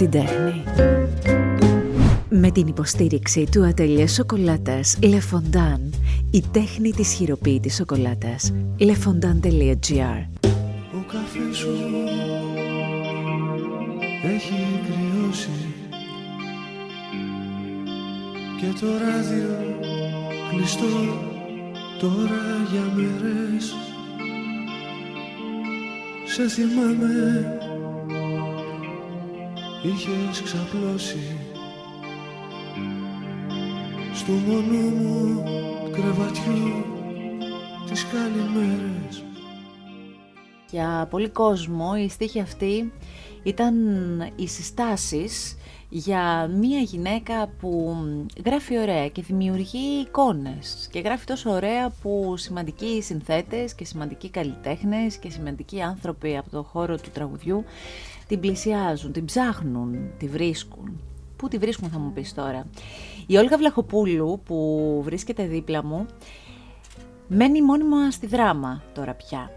την τέχνη. Με την υποστήριξη του ατελιέ σοκολάτας Le Fondant, η τέχνη της χειροποίητης σοκολάτας. lefondant.gr Ο καφέ σου έχει κρυώσει και το ράδιο κλειστό τώρα για μέρες Σε θυμάμαι είχες ξαπλώσει. Στο μονό μου κρεβατιού τις καλημέρες Για πολύ κόσμο η στίχη αυτή ήταν οι συστάσεις για μία γυναίκα που γράφει ωραία και δημιουργεί εικόνες και γράφει τόσο ωραία που σημαντικοί συνθέτες και σημαντικοί καλλιτέχνες και σημαντικοί άνθρωποι από το χώρο του τραγουδιού την πλησιάζουν, την ψάχνουν, τη βρίσκουν. Πού τη βρίσκουν θα μου πεις τώρα. Η Όλγα Βλαχοπούλου που βρίσκεται δίπλα μου μένει μόνιμα στη δράμα τώρα πια.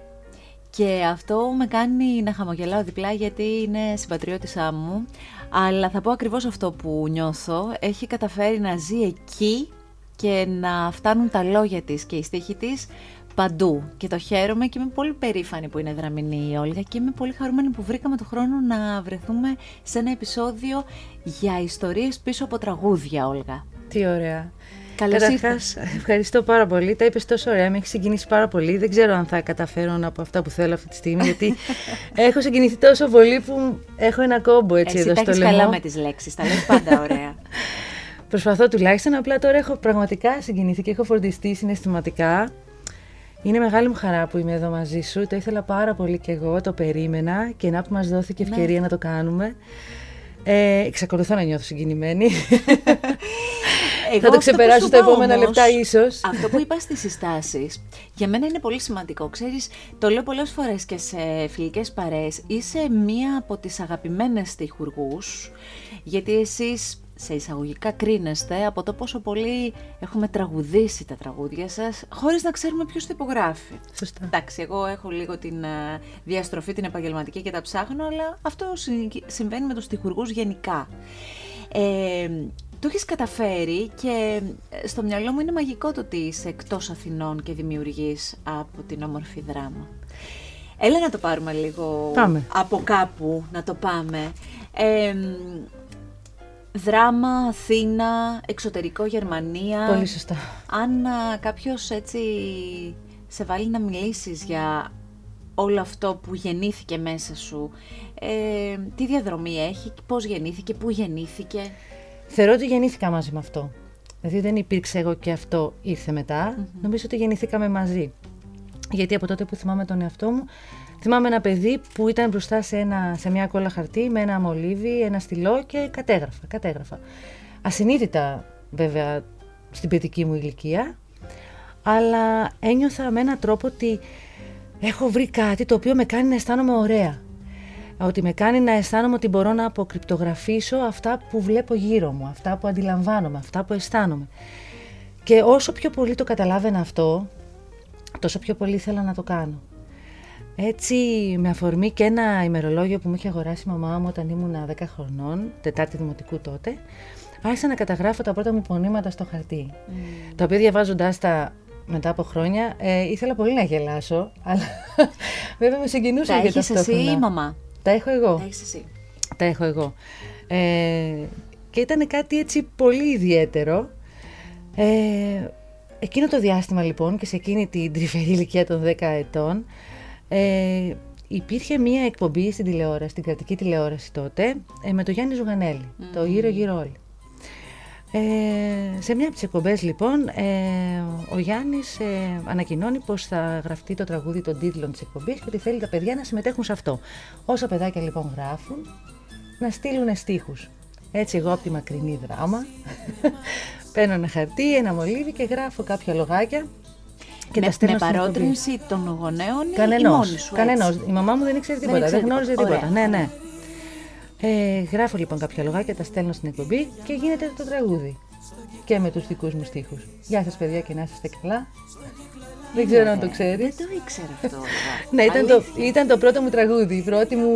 Και αυτό με κάνει να χαμογελάω διπλά γιατί είναι συμπατριώτησά μου. Αλλά θα πω ακριβώς αυτό που νιώθω. Έχει καταφέρει να ζει εκεί και να φτάνουν τα λόγια της και η στίχη της παντού. Και το χαίρομαι και είμαι πολύ περήφανη που είναι δραμηνή η Όλγα και είμαι πολύ χαρούμενη που βρήκαμε το χρόνο να βρεθούμε σε ένα επεισόδιο για ιστορίες πίσω από τραγούδια, Όλγα. Τι ωραία. Καλώς Καταρχάς, ευχαριστώ πάρα πολύ. Τα είπες τόσο ωραία, με έχει συγκινήσει πάρα πολύ. Δεν ξέρω αν θα καταφέρω να πω αυτά που θέλω αυτή τη στιγμή, γιατί έχω συγκινηθεί τόσο πολύ που έχω ένα κόμπο έτσι Εσύ εδώ τα στο έχεις λαιμό. καλά με τις λέξεις, τα λες πάντα ωραία. Προσπαθώ τουλάχιστον, απλά τώρα έχω πραγματικά συγκινηθεί και έχω φορτιστεί συναισθηματικά. Είναι μεγάλη μου χαρά που είμαι εδώ μαζί σου. Το ήθελα πάρα πολύ και εγώ, το περίμενα και να που μας δόθηκε ευκαιρία να το κάνουμε. Ε, εξακολουθώ να νιώθω συγκινημένη. Εγώ θα το αυτό ξεπεράσω που στα σου είπα επόμενα όμως, λεπτά ίσως. Αυτό που είπα στις συστάσεις, για μένα είναι πολύ σημαντικό. Ξέρεις, το λέω πολλές φορές και σε φιλικές παρέες, είσαι μία από τις αγαπημένες στιχουργούς, γιατί εσείς σε εισαγωγικά κρίνεστε από το πόσο πολύ έχουμε τραγουδήσει τα τραγούδια σας, χωρίς να ξέρουμε ποιος το υπογράφει. Σωστά. Εντάξει, εγώ έχω λίγο την ε, διαστροφή, την επαγγελματική και τα ψάχνω, αλλά αυτό συ- συμβαίνει με τους στιχουργούς γενικά. Ε, το έχεις καταφέρει και ε, στο μυαλό μου είναι μαγικό το ότι είσαι εκτός Αθηνών και δημιουργείς από την όμορφη δράμα. Έλα να το πάρουμε λίγο Πάμε. από κάπου, να το πάμε. Ε, δράμα, Αθήνα, εξωτερικό Γερμανία. Πολύ σωστά. Αν α, κάποιος έτσι σε βάλει να μιλήσεις για όλο αυτό που γεννήθηκε μέσα σου, ε, τι διαδρομή έχει, πώς γεννήθηκε, πού γεννήθηκε; Θεωρώ ότι γεννήθηκα μαζί με αυτό. Δηλαδή δεν υπήρξε εγώ και αυτό ήρθε μετά. Νομίζω ότι γεννηθήκαμε μαζί. Γιατί από τότε που θυμάμαι τον εαυτό μου, θυμάμαι ένα παιδί που ήταν μπροστά σε, ένα, σε μια κόλλα χαρτί με ένα μολύβι, ένα στυλό και κατέγραφα, κατέγραφα. Ασυνείδητα βέβαια στην παιδική μου ηλικία, αλλά ένιωθα με έναν τρόπο ότι έχω βρει κάτι το οποίο με κάνει να αισθάνομαι ωραία. Ότι με κάνει να αισθάνομαι ότι μπορώ να αποκρυπτογραφήσω αυτά που βλέπω γύρω μου, αυτά που αντιλαμβάνομαι, αυτά που αισθάνομαι. Και όσο πιο πολύ το καταλάβαινα αυτό, τόσο πιο πολύ ήθελα να το κάνω. Έτσι, με αφορμή και ένα ημερολόγιο που μου είχε αγοράσει η μαμά μου όταν ήμουν 10 χρονών, Τετάρτη Δημοτικού τότε, άρχισα να καταγράφω τα πρώτα μου πονήματα στο χαρτί. Τα οποία διαβάζοντάς τα μετά από χρόνια, ε, ήθελα πολύ να γελάσω, αλλά βέβαια με συγκινούσε Τα για έχεις εσύ ταυτόχρονα. ή η μαμά; Τα έχω εγώ. Τα έχεις εσύ. Τα έχω εγώ. Ε, και ήταν κάτι έτσι πολύ ιδιαίτερο. Ε, εκείνο το διάστημα λοιπόν και σε εκείνη την τρυφερή ηλικία των 10 ετών ε, υπήρχε μία εκπομπή στην τηλεόραση, στην κρατική τηλεόραση τότε ε, με τον Γιάννη Ζουγανέλη, το γύρω γύρω όλοι. Ε, σε μια από τις εκπομπές λοιπόν ε, ο Γιάννης ε, ανακοινώνει πως θα γραφτεί το τραγούδι των τίτλων της εκπομπής και ότι θέλει τα παιδιά να συμμετέχουν σε αυτό. Όσα παιδάκια λοιπόν γράφουν να στείλουν στίχους. Έτσι εγώ από τη μακρινή δράμα παίρνω ένα χαρτί, ένα μολύβι και γράφω κάποια λογάκια και με, τα στέλνω με στην εκπομπή. παρότρινση των γονέων ή Κανενός. μόνη σου. Κανενός. έτσι; Η μαμά μου δεν ήξερε Δεν τίποτα. Δεν, ήξερε γνώριζε τίποτα. τίποτα. Ωραία. Ναι, ναι. Ε, γράφω λοιπόν κάποια λογάκια, τα στέλνω στην εκπομπή και γίνεται το τραγούδι. Και με τους δικούς μου στίχους. Γεια σας παιδιά και να είστε καλά. Δεν ξέρω αν το ξέρεις. Δεν το ήξερα αυτό. Όλγα. Ναι, ήταν το, Αλήθεια. ήταν το πρώτο μου τραγούδι, η πρώτη μου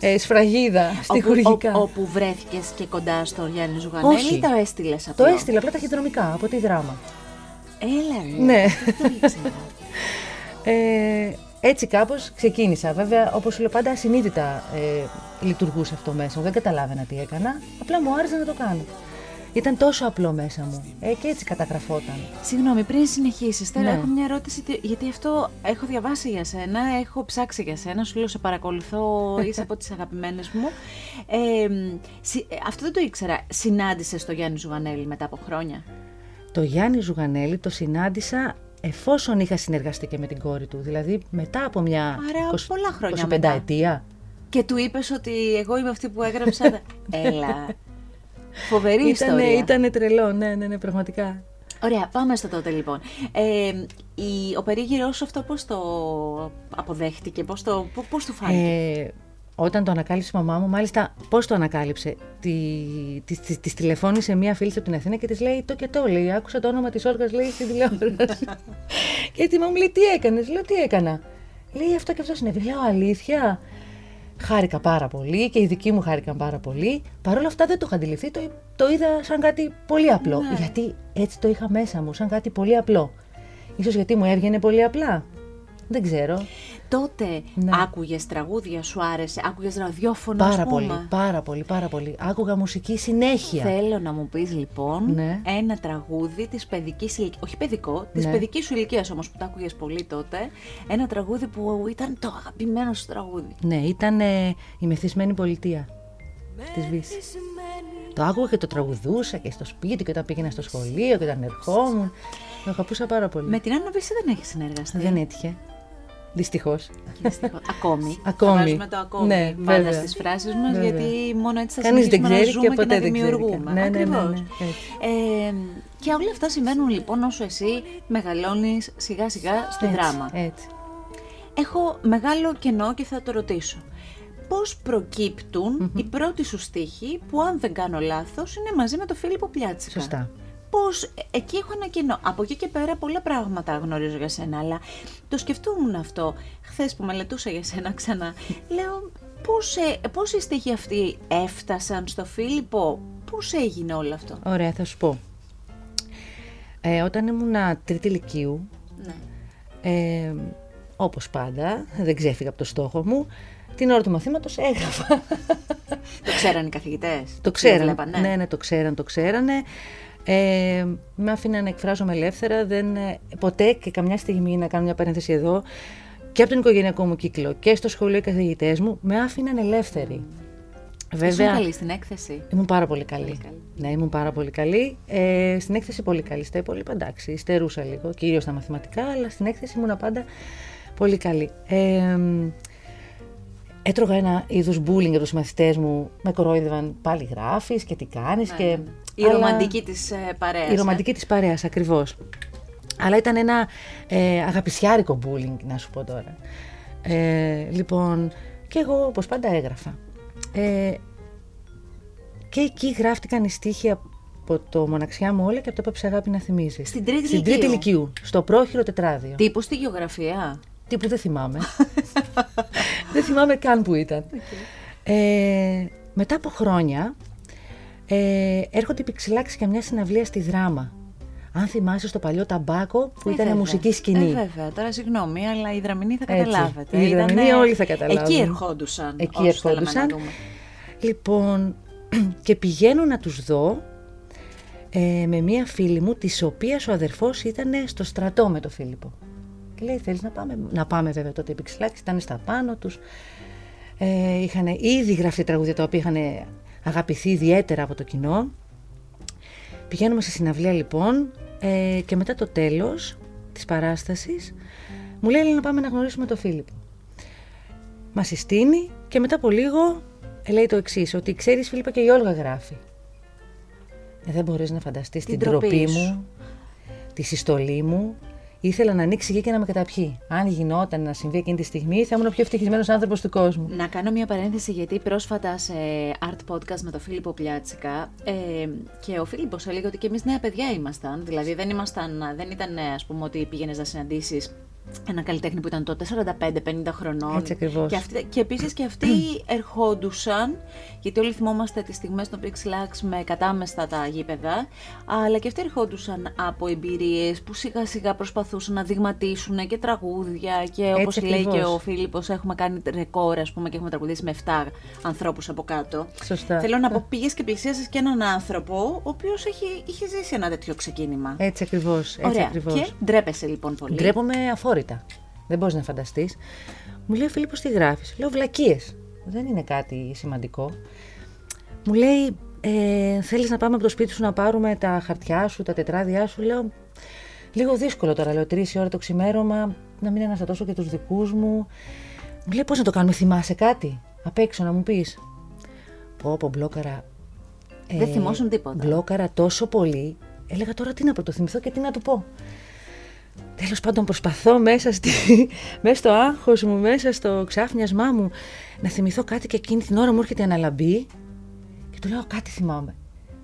ε, σφραγίδα στη Όπου, χουργικά. ο- όπου βρέθηκες και κοντά στο Γιάννη Ζουγανέλη Όχι. ή το έστειλες Το απλό. έστειλα απλά ταχυδρομικά από τη δράμα. Έλα ρε. Ναι. Δεν το ήξερα. Ε, έτσι κάπως ξεκίνησα. Βέβαια, όπως σου λέω πάντα, ασυνείδητα ε, λειτουργούσε αυτό μέσα μου. Δεν καταλάβαινα τι έκανα. Απλά μου άρεσε να το κάνω. Ήταν τόσο απλό μέσα μου. Ε, και έτσι καταγραφόταν. Συγγνώμη, πριν συνεχίσεις, θέλω, Ναι. έχω μια ερώτηση, τι- γιατί αυτό έχω διαβάσει για σένα, έχω ψάξει για σένα, σου λέω σε παρακολουθώ, είσαι από τις αγαπημένες μου. Ε, μ, συ- ε, αυτό δεν το ήξερα. Συνάντησες τον Γιάννη Ζουγανέλη μετά από χρόνια; Το Γιάννη Ζουγανέλη το συνάντησα εφόσον είχα συνεργαστεί και με την κόρη του. Δηλαδή μετά από μια Άρα, πολλά χρόνια 25 μετά. ετία. Και του είπες ότι εγώ είμαι αυτή που έγραψα. Έλα. Φοβερή Ήτανε, ιστορία. ήτανε τρελό, ναι, ναι, ναι, πραγματικά. Ωραία, πάμε στο τότε λοιπόν. Ε, η, ο περίγυρός σου αυτό πώς το αποδέχτηκε, πώς, το, πό- πώς του φάνηκε; Ε, όταν το ανακάλυψε η μαμά μου, μάλιστα πώς το ανακάλυψε. Τη, της, της, της τηλεφώνησε μία φίλη της από την Αθήνα και της λέει το και το, λέει, άκουσα το όνομα της Όργας, λέει, στην τηλεόραση. και τη μαμά μου λέει, τι έκανες, λέω, τι έκανα. Λέει, αυτό και αυτό συνέβη. Λέω, αλήθεια. Χάρηκα πάρα πολύ και οι δικοί μου χάρηκαν πάρα πολύ. Παρ' όλα αυτά δεν το είχα αντιληφθεί, το, το είδα σαν κάτι πολύ απλό. Ναι. Γιατί έτσι το είχα μέσα μου, σαν κάτι πολύ απλό. Ίσως γιατί μου έβγαινε πολύ απλά. Δεν ξέρω. Τότε ναι. άκουγες τραγούδια, σου άρεσε, άκουγες ραδιόφωνο, Πάρα ας πούμε; πολύ, πάρα πολύ, πάρα πολύ. Άκουγα μουσική συνέχεια. Θέλω να μου πεις λοιπόν Ναι. ένα τραγούδι της παιδικής ηλικίας, όχι παιδικό, της Ναι. παιδικής σου ηλικίας όμως που τα άκουγες πολύ τότε, ένα τραγούδι που ήταν το αγαπημένο σου τραγούδι. Ναι, ήταν ε, η μεθυσμένη πολιτεία της Βύση. Το άκουγα και το τραγουδούσα και στο σπίτι και όταν πήγαινα στο σχολείο και όταν ερχόμουν. Το αγαπούσα πάρα πολύ. Με την Άννα Βύση δεν έχεις συνεργαστεί. Δεν έτυχε. Δυστυχώς. Δυστυχώς. ακόμη. Ακόμη. Θα βάζουμε το ακόμη Ναι, πάντα βέβαια. στις φράσεις μας, Βέβαια. γιατί μόνο έτσι θα Κανείς δεν συνεχίσουμε να ξέρει ζούμε και και, ποτέ να δεν ξέρει δημιουργούμε. καν. Ναι, ναι, ναι, Ακριβώς. ναι, έτσι. Ε, και όλα αυτά συμβαίνουν λοιπόν όσο εσύ μεγαλώνεις σιγά σιγά στη Έτσι, δράμα. Έτσι. Έχω μεγάλο κενό και θα το ρωτήσω. Πώς προκυπτουν οι πρώτοι σου στίχοι που αν δεν κάνω λάθος είναι μαζί με τον Φίλιππο Πλιάτσικα. Σωστά. Πώς, ε, εκεί έχω ένα κενό. Από εκεί και πέρα πολλά πράγματα γνωρίζω για σένα, αλλά το σκεφτόμουν αυτό χθες που μελετούσα για σένα ξανά. Λέω, πώς, ε, πώς οι στίχοι αυτοί έφτασαν στο Φίλιππο, πώς έγινε όλο αυτό; Ωραία, θα σου πω. Ε, όταν ήμουνα τρίτη ηλικίου, Ναι. ε, όπως πάντα, δεν ξέφυγα από το στόχο μου, την ώρα του μαθήματος έγραφα. Το ξέραν οι καθηγητές; Το ξέραν. βλέπανε; Ναι, ναι, το ξέραν, το ξέρανε. Ε, με άφηναν να εκφράζομαι ελεύθερα. Δεν, ε, ποτέ και καμιά στιγμή, να κάνω μια παρένθεση εδώ, και από τον οικογενειακό μου κύκλο και στο σχολείο οι καθηγητές μου με άφηναν ελεύθερη. Ήσουν καλή στην έκθεση; Ήμουν πάρα πολύ καλή. Πολύ καλή. Ναι, ήμουν πάρα πολύ καλή. Ε, στην έκθεση πολύ καλή. Στα υπόλοιπα εντάξει, υστερούσα λίγο, κυρίως στα μαθηματικά, αλλά στην έκθεση ήμουν πάντα πολύ καλή. Ε, έτρωγα ένα είδους bullying από τους μαθητές μου. Με κορόιδευαν πάλι γράφεις και τι κάνεις. Ναι, και... ναι, ναι. Η αλλά- ρομαντική της ε, παρέας. Η ε. ρομαντική της παρέας, ακριβώς. Αλλά ήταν ένα ε, αγαπησιάρικο bullying, να σου πω τώρα. Ε, λοιπόν, και εγώ όπως πάντα έγραφα. Ε, και εκεί γράφτηκαν οι στίχοι από το μοναξιά μου όλα και από το «Πάψε αγάπη να θυμίζεις». Στην τρίτη Στην ηλικίου. τρίτη ηλικίου, στο πρόχειρο τετράδιο. Τύπου στη γεωγραφία. Τι που δεν θυμάμαι. δεν θυμάμαι καν που ήταν. Ε, μετά από χρόνια ε, έρχονται οι πιξιλάξεις για μια συναυλία στη δράμα. Αν θυμάσαι στο παλιό ταμπάκο που Ε, ήταν βέβαια. μουσική σκηνή. Ε, βέβαια, τώρα συγγνώμη, αλλά οι δραμηνοί θα Έτσι. καταλάβετε. Οι δραμηνοί Ήτανε- όλοι θα καταλάβουν. Εκεί ερχόντουσαν. Εκεί όσους θέλαμε ερχόντουσαν. να δούμε. Λοιπόν, και πηγαίνω να τους δω ε, με μία φίλη μου, της οποίας ο αδερφός ήταν στο στρατό με τον Φίλιππο. Και λέει, θέλεις να πάμε; Να πάμε βέβαια τότε οι πιξιλάκες, ήταν στα πάνω τους. Ε, είχαν ήδη γραφτεί τραγούδια τα οποία είχαν αγαπηθεί ιδιαίτερα από το κοινό. Πηγαίνουμε στη συναυλία λοιπόν ε, και μετά το τέλος της παράστασης μου λέει «Έλα να πάμε να γνωρίσουμε τον Φίλιππο. Μας συστήνει και μετά από λίγο ε, λέει το εξής: Ότι ξέρεις, Φίλιππα, και η Όλγα γράφει. Ε, δεν μπορείς να φανταστείς την, Την ντροπή τροπή σου. μου, τη συστολή μου. Ήθελα να ανοίξει γη και να με καταπιεί. Αν γινόταν να συμβεί εκείνη τη στιγμή, θα ήμουν ο πιο ευτυχισμένος άνθρωπος του κόσμου. Να κάνω μια παρένθεση γιατί πρόσφατα σε art podcast με τον Φίλιππο Πλιάτσικα ε, και ο Φίλιππος έλεγε ότι και εμείς νέα παιδιά ήμασταν. Δηλαδή δεν, ήμασταν, δεν ήταν ας πούμε ότι πήγαινες να συναντήσεις ένα καλλιτέχνη που ήταν τότε 45-50 χρονών. Έτσι ακριβώς. Και, αυτή, και επίσης και αυτοί ερχόντουσαν, γιατί όλοι θυμόμαστε τις στιγμές των Pixelax με κατάμεστα τα γήπεδα, αλλά και αυτοί ερχόντουσαν από εμπειρίες που σιγά σιγά προσπαθούσαν να δειγματίσουν και τραγούδια και όπως λέει και ακριβώς. ο Φίλιππος έχουμε κάνει ρεκόρ ας πούμε και έχουμε τραγουδήσει με 7 ανθρώπους από κάτω. Σωστά. Θέλω να πω πήγες και πλησίασες και έναν άνθρωπο ο οποίος έχει, είχε ζήσει ένα τέτοιο ξεκίνημα. Έτσι ακριβώς. Έτσι Ωραία. ακριβώς. Και ντρέπεσαι λοιπόν πολύ. Ντρέπομαι αφόρητα. Δεν μπορείς να φανταστείς. Μου λέει ο Φίλιππος τι γράφεις; Λέω βλακίες. Δεν είναι κάτι σημαντικό. Μου λέει, ε, θέλεις να πάμε από το σπίτι σου να πάρουμε τα χαρτιά σου, τα τετράδια σου; Λέω, λίγο δύσκολο τώρα. Λέω, τρεις η ώρα το ξημέρωμα, να μην αναστατώσω και τους δικούς μου. Μου λέει, πώς να το κάνουμε, θυμάσαι κάτι; Απ' έξω να μου πεις. Πω, πω, μπλόκαρα. Δεν θυμόσουν τίποτα. Μπλόκαρα τόσο πολύ. Έλεγα τώρα τι να πρωτοθυμηθώ και τι να του πω. Τέλος πάντων προσπαθώ μέσα, στη, μέσα στο άγχος μου, μέσα στο ξάφνιασμά μου να θυμηθώ κάτι και εκείνη την ώρα μου έρχεται η αναλαμπή και του λέω κάτι θυμάμαι.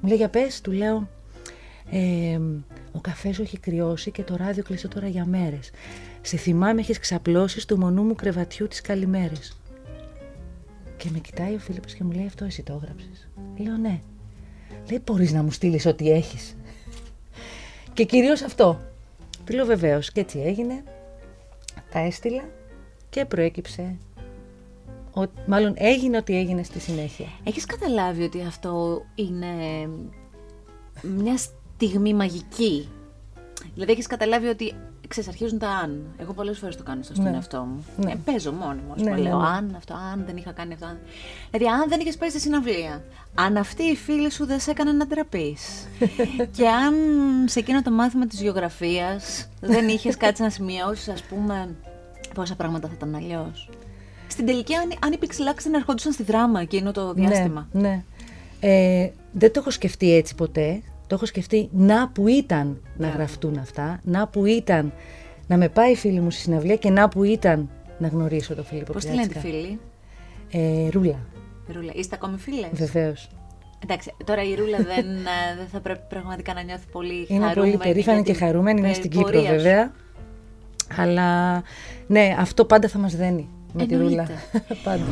Μου λέει για πες, του λέω «Ε, ο καφές σου έχει κρυώσει και το ράδιο κλειστό τώρα για μέρες. Σε θυμάμαι έχεις ξαπλώσει στο μονού μου κρεβατιού τις καλημέρες. Και με κοιτάει ο Φίλιππος και μου λέει αυτό εσύ το έγραψες. Λέω ναι. Λέει μπορείς να μου στείλεις ό,τι έχεις. Και κυρίως αυτό. Του λέω βεβαίως. Και έτσι έγινε. Τα έστειλα και προέκυψε. Ο, μάλλον έγινε ό,τι έγινε στη συνέχεια. Έχεις καταλάβει ότι αυτό είναι μια στιγμή μαγική; Δηλαδή έχεις καταλάβει ότι ξέρεις, αρχίζουν τα αν. Εγώ πολλές φορές το κάνω στο στον Ναι. εαυτό μου. Ναι. Ε, παίζω μόνη μου. ας Ναι, πούμε, ναι, λέω ναι. αν αυτό, αν δεν είχα κάνει αυτό. Αν... Δηλαδή αν δεν είχες πάει στη συναυλία. Αν αυτή η φίλη σου δεν σε έκανε να ντραπείς. και αν σε εκείνο το μάθημα της γεωγραφίας δεν είχες κάτι να σημειώσεις ας πούμε πόσα πράγματα θα ήταν αλλιώς. Στην τελική αν, αν οι Pixelax δεν ερχόντουσαν στη δράμα εκείνο το διάστημα. Ναι, ναι. Ε, δεν το έχω σκεφτεί έτσι ποτέ. Το έχω σκεφτεί να που ήταν να Ναι. γραφτούν αυτά, να που ήταν να με πάει η φίλη μου στη συναυλία και να που ήταν να γνωρίσω τον Φίλιππο Πώς τη λένε τη Πιάτσικα. φίλη, Ε, ρούλα, Ρούλα, είστε ακόμη φίλες; βεβαίως. Εντάξει, τώρα η Ρούλα δεν, ε, δεν θα πρέπει πραγματικά να νιώθει πολύ Είναι χαρούμενη. πολύ περήφανη για και την χαρούμενη, είναι πε- στην Κύπρο πορεία σου. βέβαια. Αλλά ναι, αυτό πάντα θα μας δένει με τη Ρούλα. Εννοείται. πάντα.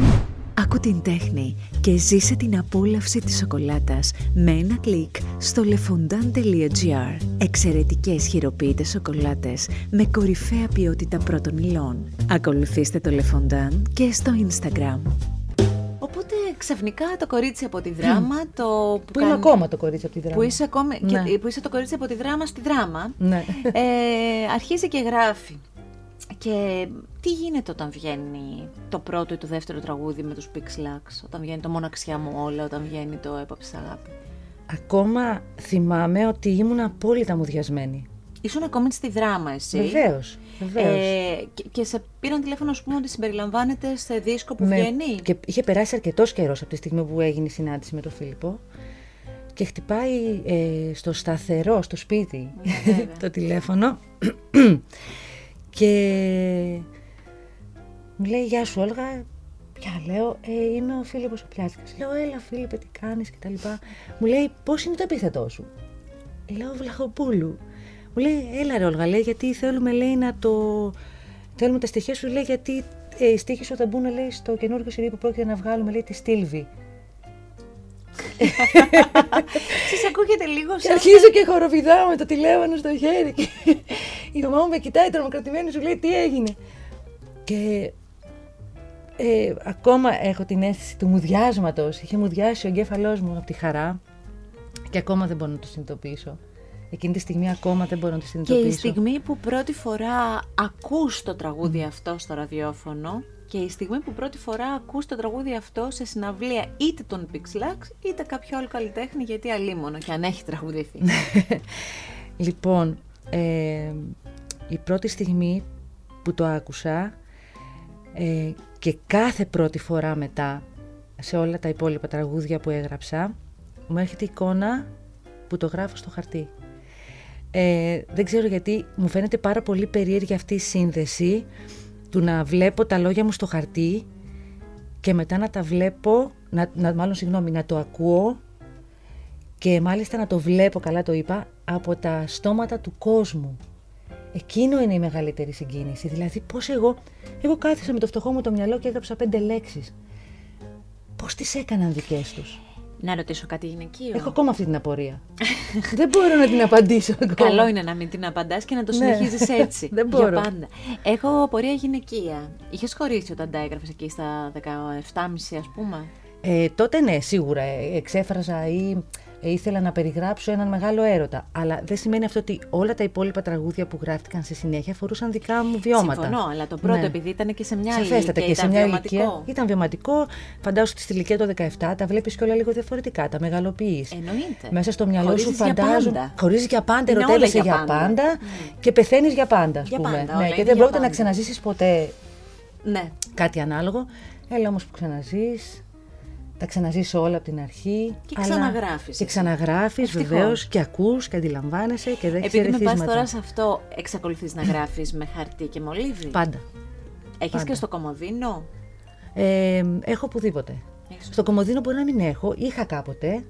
Άκου την τέχνη και ζήσε την απόλαυση της σοκολάτας με ένα κλικ στο lefondan.gr. Εξαιρετικές χειροποίητες σοκολάτες με κορυφαία ποιότητα πρώτων υλών. Ακολουθήστε το Lefondan και στο Instagram. Οπότε ξαφνικά το κορίτσι από τη δράμα, το που, Που είμαι κάνει- ακόμα το κορίτσι από τη δράμα. Που είσαι, ακόμη, Ναι. και, που είσαι το κορίτσι από τη δράμα στη δράμα, Ναι. ε, αρχίζει και γράφει. Και τι γίνεται όταν βγαίνει το πρώτο ή το δεύτερο τραγούδι με τους Pixelax, όταν βγαίνει το «Μοναξιά μου όλα», όταν βγαίνει το «Έπαψης αγάπη». Ακόμα θυμάμαι ότι ήμουν απόλυτα μουδιασμένη. Ήσουν ακόμη στη δράμα εσύ. Βεβαίως. Βεβαίως. Ε, και, και σε πήραν τηλέφωνο, α πούμε, ότι συμπεριλαμβάνεται σε δίσκο που Με- βγαίνει; Και είχε περάσει αρκετός καιρός από τη στιγμή που έγινε η συνάντηση με τον Φίλιππο. Και χτυπάει ε, στο σταθερό, στο σπίτι, Ναι, βέβαια. το τηλέφωνο. Και μου λέει, Γεια σου, Όλγα. Ποια λέω, ε, είμαι ο Φίλιππος ο Πιάτσικας. Λέω, έλα Φίλιππε, τι κάνεις και τα λοιπά. Μου λέει, πώς είναι το επίθετό σου; Λέω, Βλαχοπούλου. Μου λέει, έλα ρε Όλγα, λέει, γιατί θέλουμε, λέει, να το... Θέλουμε τα στοιχεία σου, λέει, γιατί ε, οι στοίχοι σου θα μπουν, λέει, στο καινούργιο CD που πρόκειται να βγάλουμε, λέει, τη Στήλβη. Σας ακούγεται λίγο Και σαν... αρχίζω και χοροπηδάω με το τηλέφωνο στο χέρι. Και η μαμά μου με κοιτάει τρομοκρατημένη, σου λέει τι έγινε; Και ε, ακόμα έχω την αίσθηση του μουδιάσματος. Είχε μουδιάσει ο εγκέφαλός μου από τη χαρά και ακόμα δεν μπορώ να το συνειδητοποιήσω. Εκείνη τη στιγμή ακόμα δεν μπορώ να το Και συνειδητοποιήσω. η στιγμή που πρώτη φορά ακούς το τραγούδι αυτό στο ραδιόφωνο και η στιγμή που πρώτη φορά ακούς το τραγούδι αυτό σε συναυλία είτε των Pixelax είτε κάποιο άλλο καλλιτέχνη γιατί αλίμονο και αν έχει τραγουδηθεί. Λοιπόν, ε, η πρώτη στιγμή που το άκουσα ε, και κάθε πρώτη φορά μετά σε όλα τα υπόλοιπα τραγούδια που έγραψα μου έρχεται η εικόνα που το γράφω στο χαρτί. Ε, δεν ξέρω γιατί μου φαίνεται πάρα πολύ περίεργη αυτή η σύνδεση του να βλέπω τα λόγια μου στο χαρτί και μετά να τα βλέπω, να, να, μάλλον συγγνώμη, να το ακούω και μάλιστα να το βλέπω, καλά το είπα, από τα στόματα του κόσμου. Εκείνο είναι η μεγαλύτερη συγκίνηση. Δηλαδή, πώς εγώ, εγώ κάθισα με το φτωχό μου το μυαλό και έγραψα πέντε λέξεις. Πώς τις έκαναν δικές τους; Να ρωτήσω κάτι γυναικείο. Έχω ακόμα αυτή την απορία. Δεν μπορώ να την απαντήσω ακόμα. Καλό είναι να μην την απαντάς και να το Ναι. συνεχίζεις έτσι. Δεν μπορώ. Για πάντα. Έχω απορία γυναικεία. Είχες χωρίσει όταν τα έγραφες εκεί στα 17,5 ας πούμε; Ε, τότε ναι, σίγουρα ε, εξέφραζα ή ε, ήθελα να περιγράψω έναν μεγάλο έρωτα. Αλλά δεν σημαίνει αυτό ότι όλα τα υπόλοιπα τραγούδια που γράφτηκαν στη συνέχεια αφορούσαν δικά μου βιώματα. Συμφωνώ, αλλά το πρώτο Ναι. επειδή ήταν και σε μια άλλη Σαφέστατα ηλικία, και σε ήταν μια βιωματικό. ηλικία. Ήταν βιωματικό. Φαντάσου ότι στη ηλικία των 17 τα βλέπεις και όλα λίγο διαφορετικά. Τα μεγαλοποιείς. Εννοείται. Μέσα στο μυαλό Χωρίζεις σου για φαντάζουν. πάντα. Χωρίζεις για πάντα, Είναι όλα ερωτεύεσαι για για πάντα. πάντα, Mm. και πεθαίνεις για πάντα, ας Για πούμε. πάντα, όλα ναι, είναι και για δεν πρόκειται να πάντα. ξαναζήσεις ποτέ Ναι. κάτι ανάλογο. Έλα όμως που ξαναζείς. Τα ξαναζείς όλα από την αρχή. Και αλλά- ξαναγράφεις Και εσύ. ξαναγράφεις Ευτυχώς. βεβαίως και ακούς και αντιλαμβάνεσαι και δεν Επειδή με πας ερεθίσματα. τώρα σε αυτό, εξακολουθείς να γράφεις με χαρτί και μολύβι; Πάντα. Έχεις πάντα. και στο κομμωδίνο; Ε, έχω οπουδήποτε. Έχεις Στο κομμωδίνο μπορεί να μην έχω, είχα κάποτε,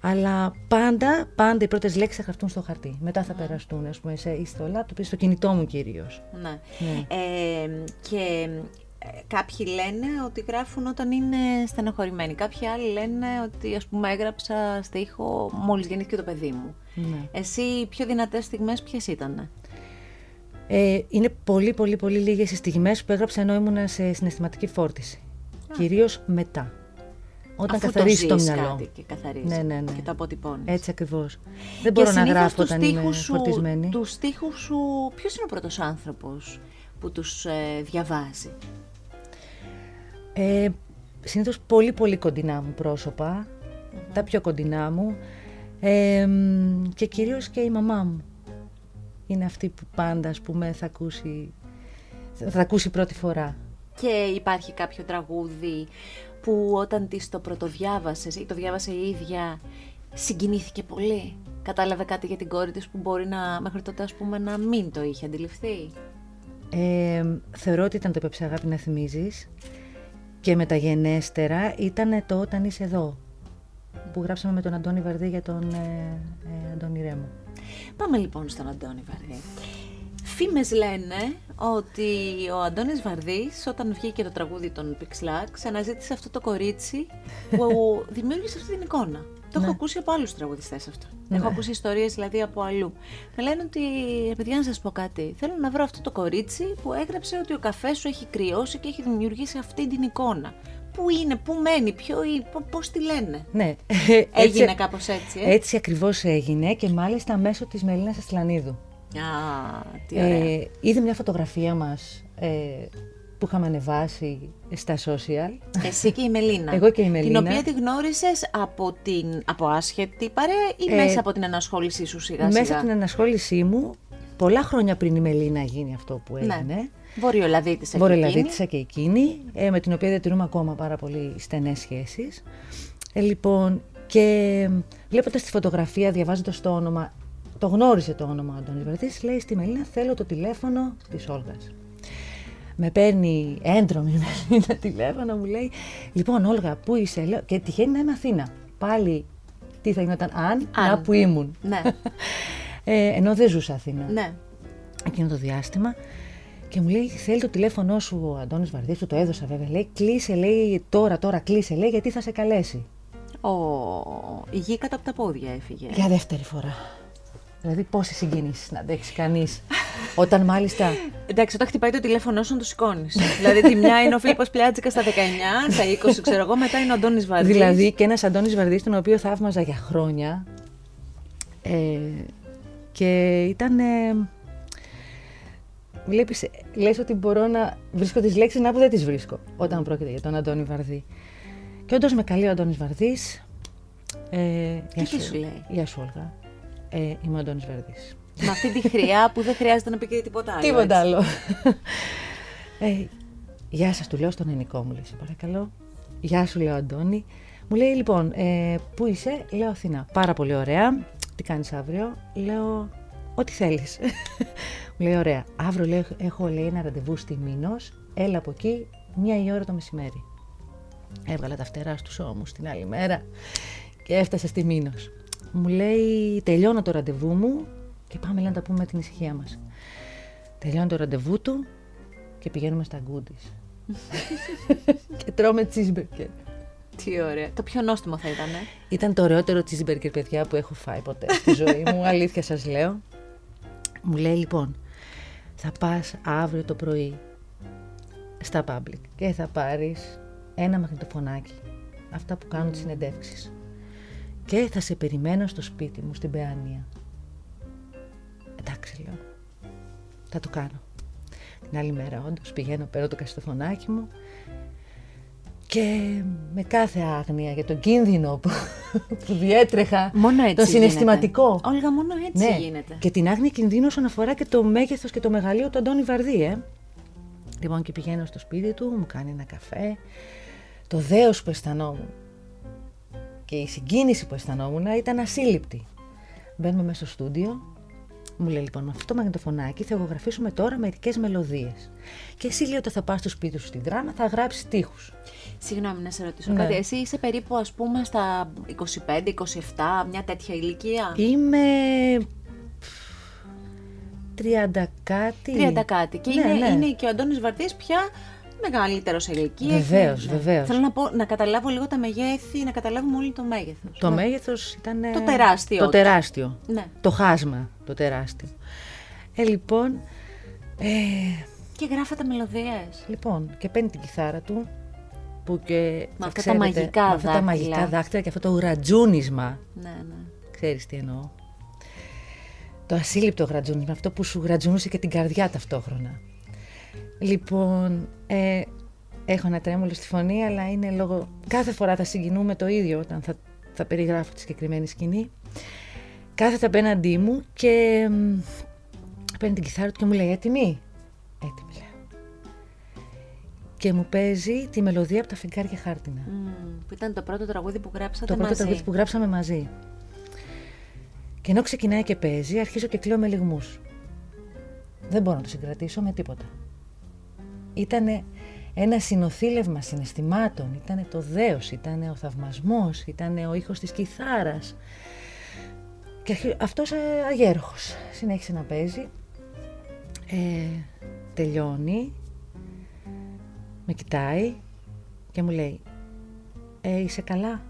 αλλά πάντα, πάντα οι πρώτες λέξεις θα γραφτούν στο χαρτί. Μετά θα περαστούν, ας πούμε, σε, ή στο λάπτοπ ή στο κινητό μου κυρίως. Ναι. Ναι. Ε, και ε, κάποιοι λένε ότι γράφουν όταν είναι στενοχωρημένοι. Κάποιοι άλλοι λένε ότι ας πούμε έγραψα στίχο μόλις γεννήθηκε το παιδί μου. Ναι. Εσύ οι πιο δυνατές στιγμές ποιες ήταν. Ε, είναι πολύ, πολύ, πολύ λίγες οι στιγμές που έγραψα ενώ ήμουν σε συναισθηματική φόρτιση. Κυρίως μετά. Όταν Αφού καθαρίζει το, ζεις μυαλό. κάτι και καθαρίζει Ναι, ναι, ναι. και το αποτυπώνεις. Έτσι ακριβώς. Και Δεν μπορώ να συνήθως γράφω τους όταν είμαι στίχους σου, φορτισμένη. Τους στίχους σου, ποιος είναι ο πρώτος άνθρωπος που τους ε, διαβάζει; Ε, συνήθως πολύ πολύ κοντινά μου προσωπα τα πιο κοντινά μου ε, μ, και κυρίως και η μαμά μου. Είναι αυτή που πάντα ας πούμε θα ακούσει, θα θα ακούσει πρώτη φορά. Και υπάρχει κάποιο τραγούδι που όταν της το πρωτοδιάβασες ή το διάβασε η ίδια συγκινήθηκε πολύ; Κατάλαβε κάτι για την κόρη της που μπορεί να, μέχρι τότε ας πούμε να μην το είχε αντιληφθεί; Ε, θεωρώ ότι ήταν το «Πέψε αγάπη να θυμίζεις» και μεταγενέστερα ήταν το «Όταν είσαι εδώ» που γράψαμε με τον Αντώνη Βαρδί για τον ε, ε, Αντώνη Ρέμο. Πάμε λοιπόν στον Αντώνη Βαρδί. Φήμες λένε ότι ο Αντώνης Βαρδής όταν βγήκε το τραγούδι των Pixlax αναζήτησε αυτό το κορίτσι που δημιούργησε αυτή την εικόνα. Το έχω Ναι. ακούσει από άλλους τραγουδιστές αυτό. Ναι. Έχω ακούσει ιστορίες δηλαδή από αλλού. Με λένε ότι, «Ρε παιδιά να σας πω κάτι, θέλω να βρω αυτό το κορίτσι που έγραψε ότι ο καφές σου έχει κρυώσει και έχει δημιουργήσει αυτή την εικόνα. Πού είναι, πού μένει, ποιο είναι, πο- πώς τη λένε; Ναι. Έγινε Έτσι- κάπως έτσι, ε; Έτσι ακριβώς έγινε και μάλιστα μέσω της Μελίνας Αστλανίδου. Α, τι ωραία. Ε, είδε μια φωτογραφία μας ε, που είχαμε ανεβάσει στα social. Εσύ και η Μελίνα. Εγώ και η Μελίνα. Την οποία τη γνώρισες από, την, από άσχετη παρέα ή Ε, μέσα από την ενασχόλησή σου σιγά σιγά. Μέσα από την ενασχόλησή μου, πολλά χρόνια πριν η Μελίνα γίνει αυτό που έγινε. Ναι. Βορειολαδίτησα Βορειολαδίτησα και εκείνη, ε, με την οποία διατηρούμε ακόμα πάρα πολύ στενές σχέσεις. Ε, λοιπόν, και βλέποντας τη φωτογραφία, διαβάζοντας το όνομα, το γνώρισε το όνομα ο Αντώνης Βαρδής, λέει στη Μελίνα θέλω το τηλέφωνο της Όλγας. Με παίρνει έντρομη η Μελίνα τηλέφωνο, μου λέει «Λοιπόν Όλγα, πού είσαι» λέω, και τυχαίνει να είμαι Αθήνα. Πάλι τι θα γινόταν αν, Αν. να που ήμουν. Ναι, Ε, ενώ δεν ζούσα Αθήνα ναι. εκείνο το διάστημα και μου λέει θέλει το τηλέφωνό σου ο Αντώνης Βαρδής, του το έδωσα βέβαια, λέει κλείσε λέει τώρα, τώρα κλείσε λέει γιατί θα σε καλέσει. Ο... Η γη κάτω από τα πόδια έφυγε. Για δεύτερη φορά. Δηλαδή πόσες συγκινήσεις να αντέξει κανείς όταν μάλιστα Εντάξει, όταν χτυπάει το τηλέφωνο σου να το σηκώνεις. δηλαδή τη μια είναι ο Φίλιππος Πλιάτζικα στα 19, στα 20 ξέρω εγώ, μετά είναι ο Αντώνης Βαρδής. Δηλαδή και ένας Αντώνης Βαρδής τον οποίο θαύμαζα για χρόνια ε, και ήταν... Ε, βλέπεις, λες ότι μπορώ να βρίσκω τις λέξεις να που δεν τις βρίσκω όταν πρόκειται για τον Αντώνη Βαρδί. Και όντως με καλεί ο Αντώνης Βαρδής. Ε, γεια τι σου λέει; Γεια σου Όλγα. Ε, είμαι ο Αντώνης Βαρδής. Με αυτή τη χρειά που δεν χρειάζεται να πει και τίποτα άλλο. Τίποτα έτσι. άλλο. ε, γεια σας, του λέω στον ενικό μου, λέει, σε παρακαλώ. Γεια σου, λέω Αντώνη. Μου λέει, λοιπόν, ε, πού είσαι, λέω Αθηνά. Πάρα πολύ ωραία. Τι κάνεις αύριο, λέω, ό,τι θέλεις. μου λέει, ωραία. Αύριο, λέω, έχω, λέει, ένα ραντεβού στη Μήνος. Έλα από εκεί, μία η ώρα το μεσημέρι. Έβγαλα τα φτερά στους ώμους την άλλη μέρα και έφτασα στη Μήνος. Μου λέει, τελειώνω το ραντεβού μου και πάμε λέει, να τα πούμε με την ησυχία μας. Τελειώνει το ραντεβού του και πηγαίνουμε στα γκούντις. και τρώμε cheeseburger. Τι ωραία. Το πιο νόστιμο θα ήταν. Ήταν το ωραιότερο cheeseburger, παιδιά, που έχω φάει ποτέ στη ζωή μου. Αλήθεια σας λέω. Μου λέει λοιπόν, θα πας αύριο το πρωί στα public και θα πάρεις ένα μαγνητοφωνάκι. Αυτά που κάνουν τις συνεντεύξεις. Και θα σε περιμένω στο σπίτι μου, στην Παιάνια. Εντάξει, λέω. Θα το κάνω. Την άλλη μέρα, όντως, πηγαίνω, παίρνω το καστοφωνάκι μου και με κάθε άγνοια για τον κίνδυνο που, που διέτρεχα, Μόνο έτσι το συναισθηματικό. Γίνεται. Όλγα, μόνο έτσι ναι. γίνεται. Και την άγνοια κινδύνου όσον αφορά και το μέγεθος και το μεγαλείο του Αντώνη Βαρδί, ε. Λοιπόν, και πηγαίνω στο σπίτι του, μου κάνει ένα καφέ. Το δέος που αισθανόμουν και η συγκίνηση που αισθανόμουν ήταν ασύλληπτη. Μπαίνουμε μέσα στο στούντιο, μου λέει λοιπόν με αυτό το μαγνητοφωνάκι θα εγγραφήσουμε τώρα μερικέ μελωδίες. Και εσύ λέει όταν θα πας στο σπίτι σου στην δράμα θα γράψεις τείχους. Συγγνώμη να σε ρωτήσω Ναι. κάτι. Εσύ είσαι περίπου ας πούμε στα 25-27, μια τέτοια ηλικία; Είμαι 30 κάτι. 30 κάτι. Και Ναι, είναι, ναι. είναι και ο Αντώνης Βαρδής πια μεγαλύτερο σε ηλικία. Βεβαίως, Έχει- βεβαίως. Θέλω να, πω, να καταλάβω λίγο τα μεγέθη, να καταλάβουμε όλοι το μέγεθος. Το Ναι. μέγεθος ήταν... Το τεράστιο. Το τεράστιο. Ναι. Το χάσμα, το τεράστιο. Ε, λοιπόν, ε, Και γράφατε μελωδίες. λοιπόν, και παίρνει την κιθάρα του, που και Με αυτά τα ξέρετε, μαγικά με αυτά τα δάχτυλα. μαγικά δάχτυλα και αυτό το γρατζούνισμα. Ναι, ναι. Ξέρεις τι εννοώ. Το ασύλληπτο γρατζούνισμα, αυτό που σου γρατζούνισε και την καρδιά ταυτόχρονα. Λοιπόν, ε, έχω ένα τρέμολο στη φωνή, αλλά είναι λόγω... Κάθε φορά θα συγκινούμε το ίδιο όταν θα, θα περιγράφω τη συγκεκριμένη σκηνή. Κάθεται απέναντί μου και μ, παίρνει την κιθάρα του και μου λέει «Έτοιμη» «Έτοιμη» λέω. Και μου παίζει τη μελωδία από τα φεγγάρια χάρτινα. Μμ, που ήταν το πρώτο τραγούδι που γράψατε Το πρώτο μαζί. τραγούδι που γράψαμε μαζί. Και ενώ ξεκινάει και παίζει, αρχίζω και κλαίω με λιγμούς. Δεν μπορώ να το συγκρατήσω με τίποτα. Ήτανε ένα συνοθήλευμα συναισθημάτων, ήτανε το δέος, ήτανε ο θαυμασμός, ήτανε ο ήχος της κιθάρας. Και αρχι- αυτός ε, αγέροχος συνέχισε να παίζει. Ε, τελειώνει, με κοιτάει και μου λέει ε, είσαι καλά;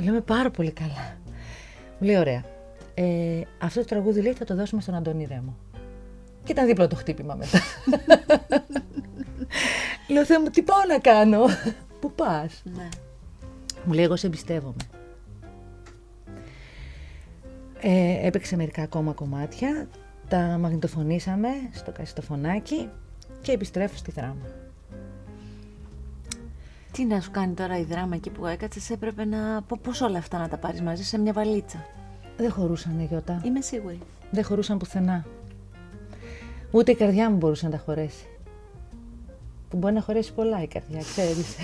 Λέμε πάρα πολύ καλά. Μου λέει ωραία. Ε, αυτό το τραγούδι λέει θα το δώσουμε στον Αντώνη Ρέμο. Και ήταν δίπλα το χτύπημα μετά. Λέω Θεέ μου τι πάω να κάνω; Πού πας; Ναι. Μου λέει εγώ σε εμπιστεύομαι. Ε, έπαιξε μερικά ακόμα κομμάτια. Τα μαγνητοφωνήσαμε στο κασιτοφωνάκι και επιστρέφω στη δράμα. Τι να σου κάνει τώρα η δράμα εκεί που έκατσες, έπρεπε να. Πώ πώς όλα αυτά να τα πάρεις μαζί σε μια βαλίτσα. Δεν χωρούσαν Γιώτα. Είμαι σίγουρη. Δεν χωρούσαν πουθενά. Ούτε η καρδιά μου μπορούσε να τα χωρέσει. Που μπορεί να χωρέσει πολλά η καρδιά, ξέρεις.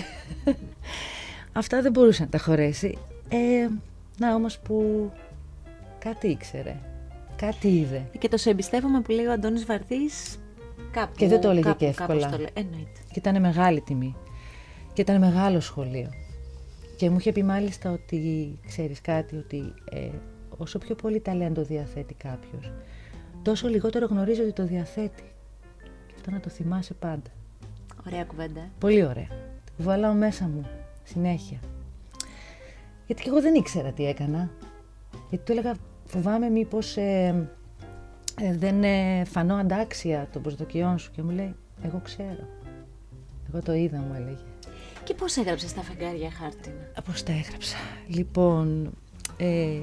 Αυτά δεν μπορούσε να τα χωρέσει. Ε, να όμως που κάτι ήξερε. Κάτι είδε. Και το σε εμπιστεύομαι που λέει ο Αντώνης Βαρδής κάπου. Και δεν το έλεγε κάπου- και κάπως εύκολα. το λέει. Εννοείται. Και ήταν μεγάλη τιμή. Και ήταν μεγάλο σχολείο. Και μου είχε πει μάλιστα ότι, ξέρεις κάτι, ότι ε, όσο πιο πολύ ταλέντο διαθέτει κάποιος, τόσο λιγότερο γνωρίζει ότι το διαθέτει. Και αυτό να το θυμάσαι πάντα. Ωραία κουβέντα. ε. Πολύ ωραία. Την κουβαλάω μέσα μου συνέχεια. Γιατί και εγώ δεν ήξερα τι έκανα. Γιατί του έλεγα φοβάμαι μήπως ε, ε, δεν ε, φανώ αντάξια των προσδοκιών σου. Και μου λέει εγώ ξέρω. Εγώ το είδα μου έλεγε. Και πώς έγραψες τα φεγγάρια χάρτινα. Πώς τα έγραψα. Λοιπόν, ε,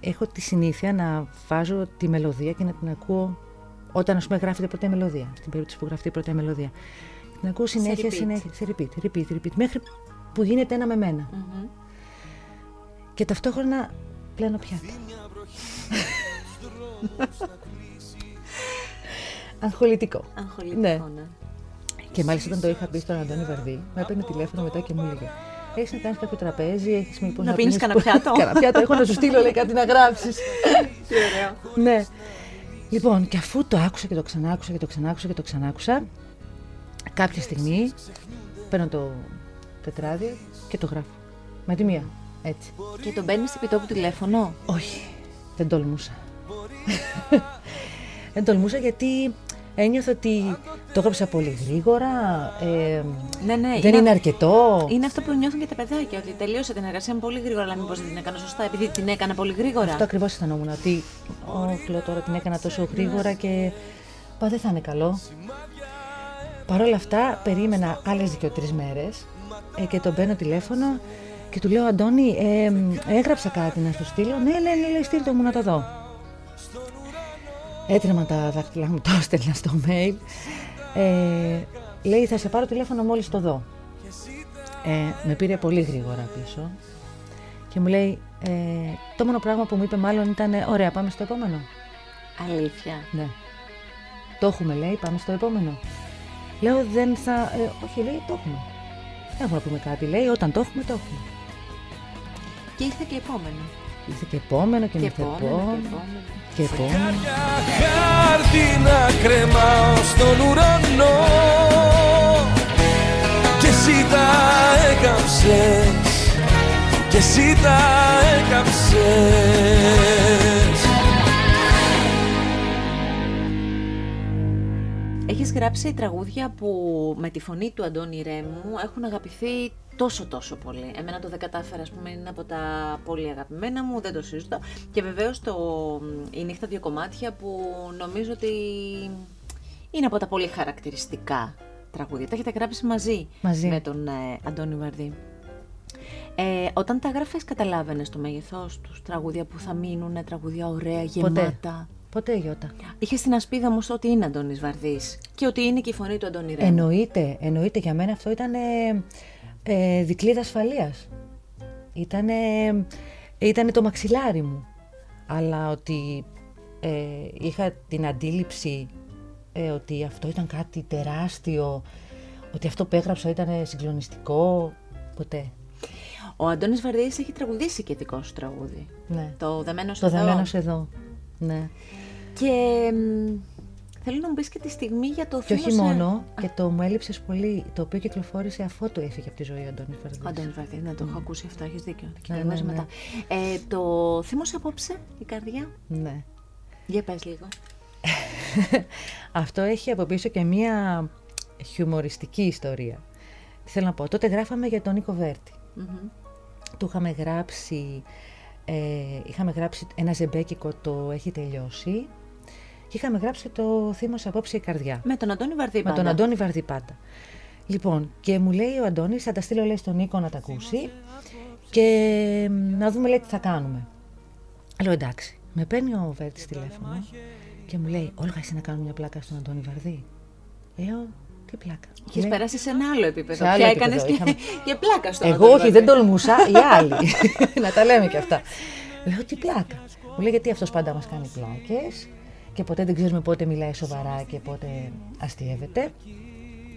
έχω τη συνήθεια να βάζω τη μελωδία και να την ακούω όταν ας πούμε γράφεται η πρώτη μελωδία. Στην περίπτωση που γραφτεί η πρώτη μελωδία. Την ακούω συνέχεια, repeat. συνέχεια, σε repeat, repeat, repeat, μέχρι που γίνεται ένα με μένα. Μμμ. Και ταυτόχρονα πλένω πιάτα. Αγχολητικό. Αγχολητικό, Ναι. ναι. Και μάλιστα όταν το είχα πει στον Αντώνη Βαρδί, με έπαιρνε τηλέφωνο μετά και μου έλεγε Έχεις να κάνεις κάποιο τραπέζι, έχεις μήπως. Να πίνεις κανένα πιάτο;» Κανένα πιάτο, έχω να σου στείλω λέει, κάτι να γράψεις. Τι ωραίο. ναι. Λοιπόν, και αφού το άκουσα και το ξανάκουσα και το ξανάκουσα και το ξανάκουσα, κάποια στιγμή παίρνω το τετράδιο και το γράφω. Με τη μία. Έτσι. Και τον παίρνεις επί τόπου τηλέφωνο; Όχι, δεν τολμούσα. δεν τολμούσα γιατί ένιωθα ότι το έγραψα πολύ γρήγορα, ε, Ναι, ναι, δεν είναι αρκετό. Είναι αυτό που νιώθουν και τα παιδάκια, ότι τελείωσε την εργασία μου πολύ γρήγορα, αλλά μήπως δεν την έκανα σωστά, επειδή την έκανα πολύ γρήγορα. Αυτό ακριβώς αισθανόμουν, ότι «Ω, λέω τώρα την έκανα τόσο γρήγορα και πα δεν θα είναι καλό. Παρ' όλα αυτά, περίμενα άλλες δύο-τρεις μέρες ε, και τον παίρνω τηλέφωνο και του λέω Αντώνη, ε, έγραψα κάτι να σου στείλω. Ναι, ναι, ναι, λέει, στείλ μου να το δω. Έτρεμα τα δάχτυλά μου, το έστελνα στο mail. Ε, λέει, θα σε πάρω τηλέφωνο μόλις το δω. Ε, με πήρε πολύ γρήγορα πίσω και μου λέει, ε, το μόνο πράγμα που μου είπε μάλλον ήταν, ωραία, πάμε στο επόμενο. Αλήθεια. Ναι. Το έχουμε, λέει, πάμε στο επόμενο. Λέω, δεν θα. Ε, όχι, λέει, το έχουμε. Δεν έχουμε να πούμε κάτι. Λέει, όταν το έχουμε, το έχουμε. Και ήρθε και επόμενο. Ήρθε και επόμενο και, Και ήρθε επόμενο, και επόμενο. επόμενο. Και επόμενο. Για χάρτη να κρεμάω στον ουρανό Και εσύ τα έκαψες Και εσύ τα έκαψες Έχεις γράψει τραγούδια που με τη φωνή του Αντώνη Ρέμου έχουν αγαπηθεί τόσο τόσο πολύ. Εμένα το «Δεν κατάφερα» ας πούμε είναι από τα πολύ αγαπημένα μου, δεν το συζητώ. Και βεβαίως το «Η νύχτα δύο κομμάτια» που νομίζω ότι είναι από τα πολύ χαρακτηριστικά τραγούδια. Τα έχετε γράψει μαζί, Μαζί. με τον ε, Αντώνη Βαρδί. Ε, όταν τα γράφες καταλάβαινες το μέγεθός τους, τραγούδια που θα μείνουν, τραγούδια ωραία, Ποτέ. γεμάτα; Ποτέ, Γιώτα. Είχες την ασπίδα μου στο ότι είναι Αντώνης Βαρδής και ότι είναι και η φωνή του Αντώνη Ρέμου. Εννοείται, εννοείται για μένα αυτό ήταν ε, ε, δικλείδα ασφαλείας. Ήτανε, ήτανε το μαξιλάρι μου. Αλλά ότι ε, είχα την αντίληψη ε, ότι αυτό ήταν κάτι τεράστιο, ότι αυτό που έγραψα ήταν συγκλονιστικό, ποτέ. Ο Αντώνης Βαρδής έχει τραγουδήσει και δικό σου τραγούδι. Ναι. Το Δεμένος Το εδώ. δεμένος εδώ. Ναι. Και μ, θέλω να μου πεις και τη στιγμή για το Και όχι θύμωσε- μόνο, και το μου έλειψες πολύ, το οποίο κυκλοφόρησε αφού το έφυγε από τη ζωή ο Αντώνης Βαρδής. Ο Αντώνης Βαρδής, ναι, το έχω ακούσει αυτό, έχεις δίκιο. Και Ναι, ναι, ναι, ναι. μετά. Ε, το θύμωσε απόψε η καρδιά; Ναι. Για πες λίγο. Αυτό έχει από πίσω και μία χιουμοριστική ιστορία. Τι θέλω να πω, τότε γράφαμε για τον Νίκο Βέρτη. Μμμ. Του είχαμε γράψει, ε, είχαμε γράψει ένα ζεμπέκικο το έχει τελειώσει και είχαμε γράψει το θύμος απόψε η καρδιά. Με τον Αντώνη Βαρδί Με πάντα. τον Αντώνη Βαρδί πάντα. Λοιπόν, και μου λέει ο Αντώνης, θα τα στείλω λέει στον Νίκο να τα ακούσει και μ, να δούμε λέει τι θα κάνουμε. Λέω εντάξει. Με παίρνει ο Βέρτης τηλέφωνο και μου λέει, Όλγα εσύ να κάνουμε μια πλάκα στον Αντώνη Βαρδί. Λέω, τι πλάκα. Έχεις Λέει, περάσει σε ένα άλλο επίπεδο. Σε άλλο Πια επίπεδο, έκανες και, είχαμε- και πλάκα στον Εγώ Αντώνη όχι, Βαρδί. δεν τολμούσα, οι άλλοι. να τα λέμε και αυτά. Λέω τι πλάκα. Μου λέει γιατί αυτός πάντα μας κάνει πλάκες και ποτέ δεν ξέρουμε πότε μιλάει σοβαρά και πότε αστείευεται.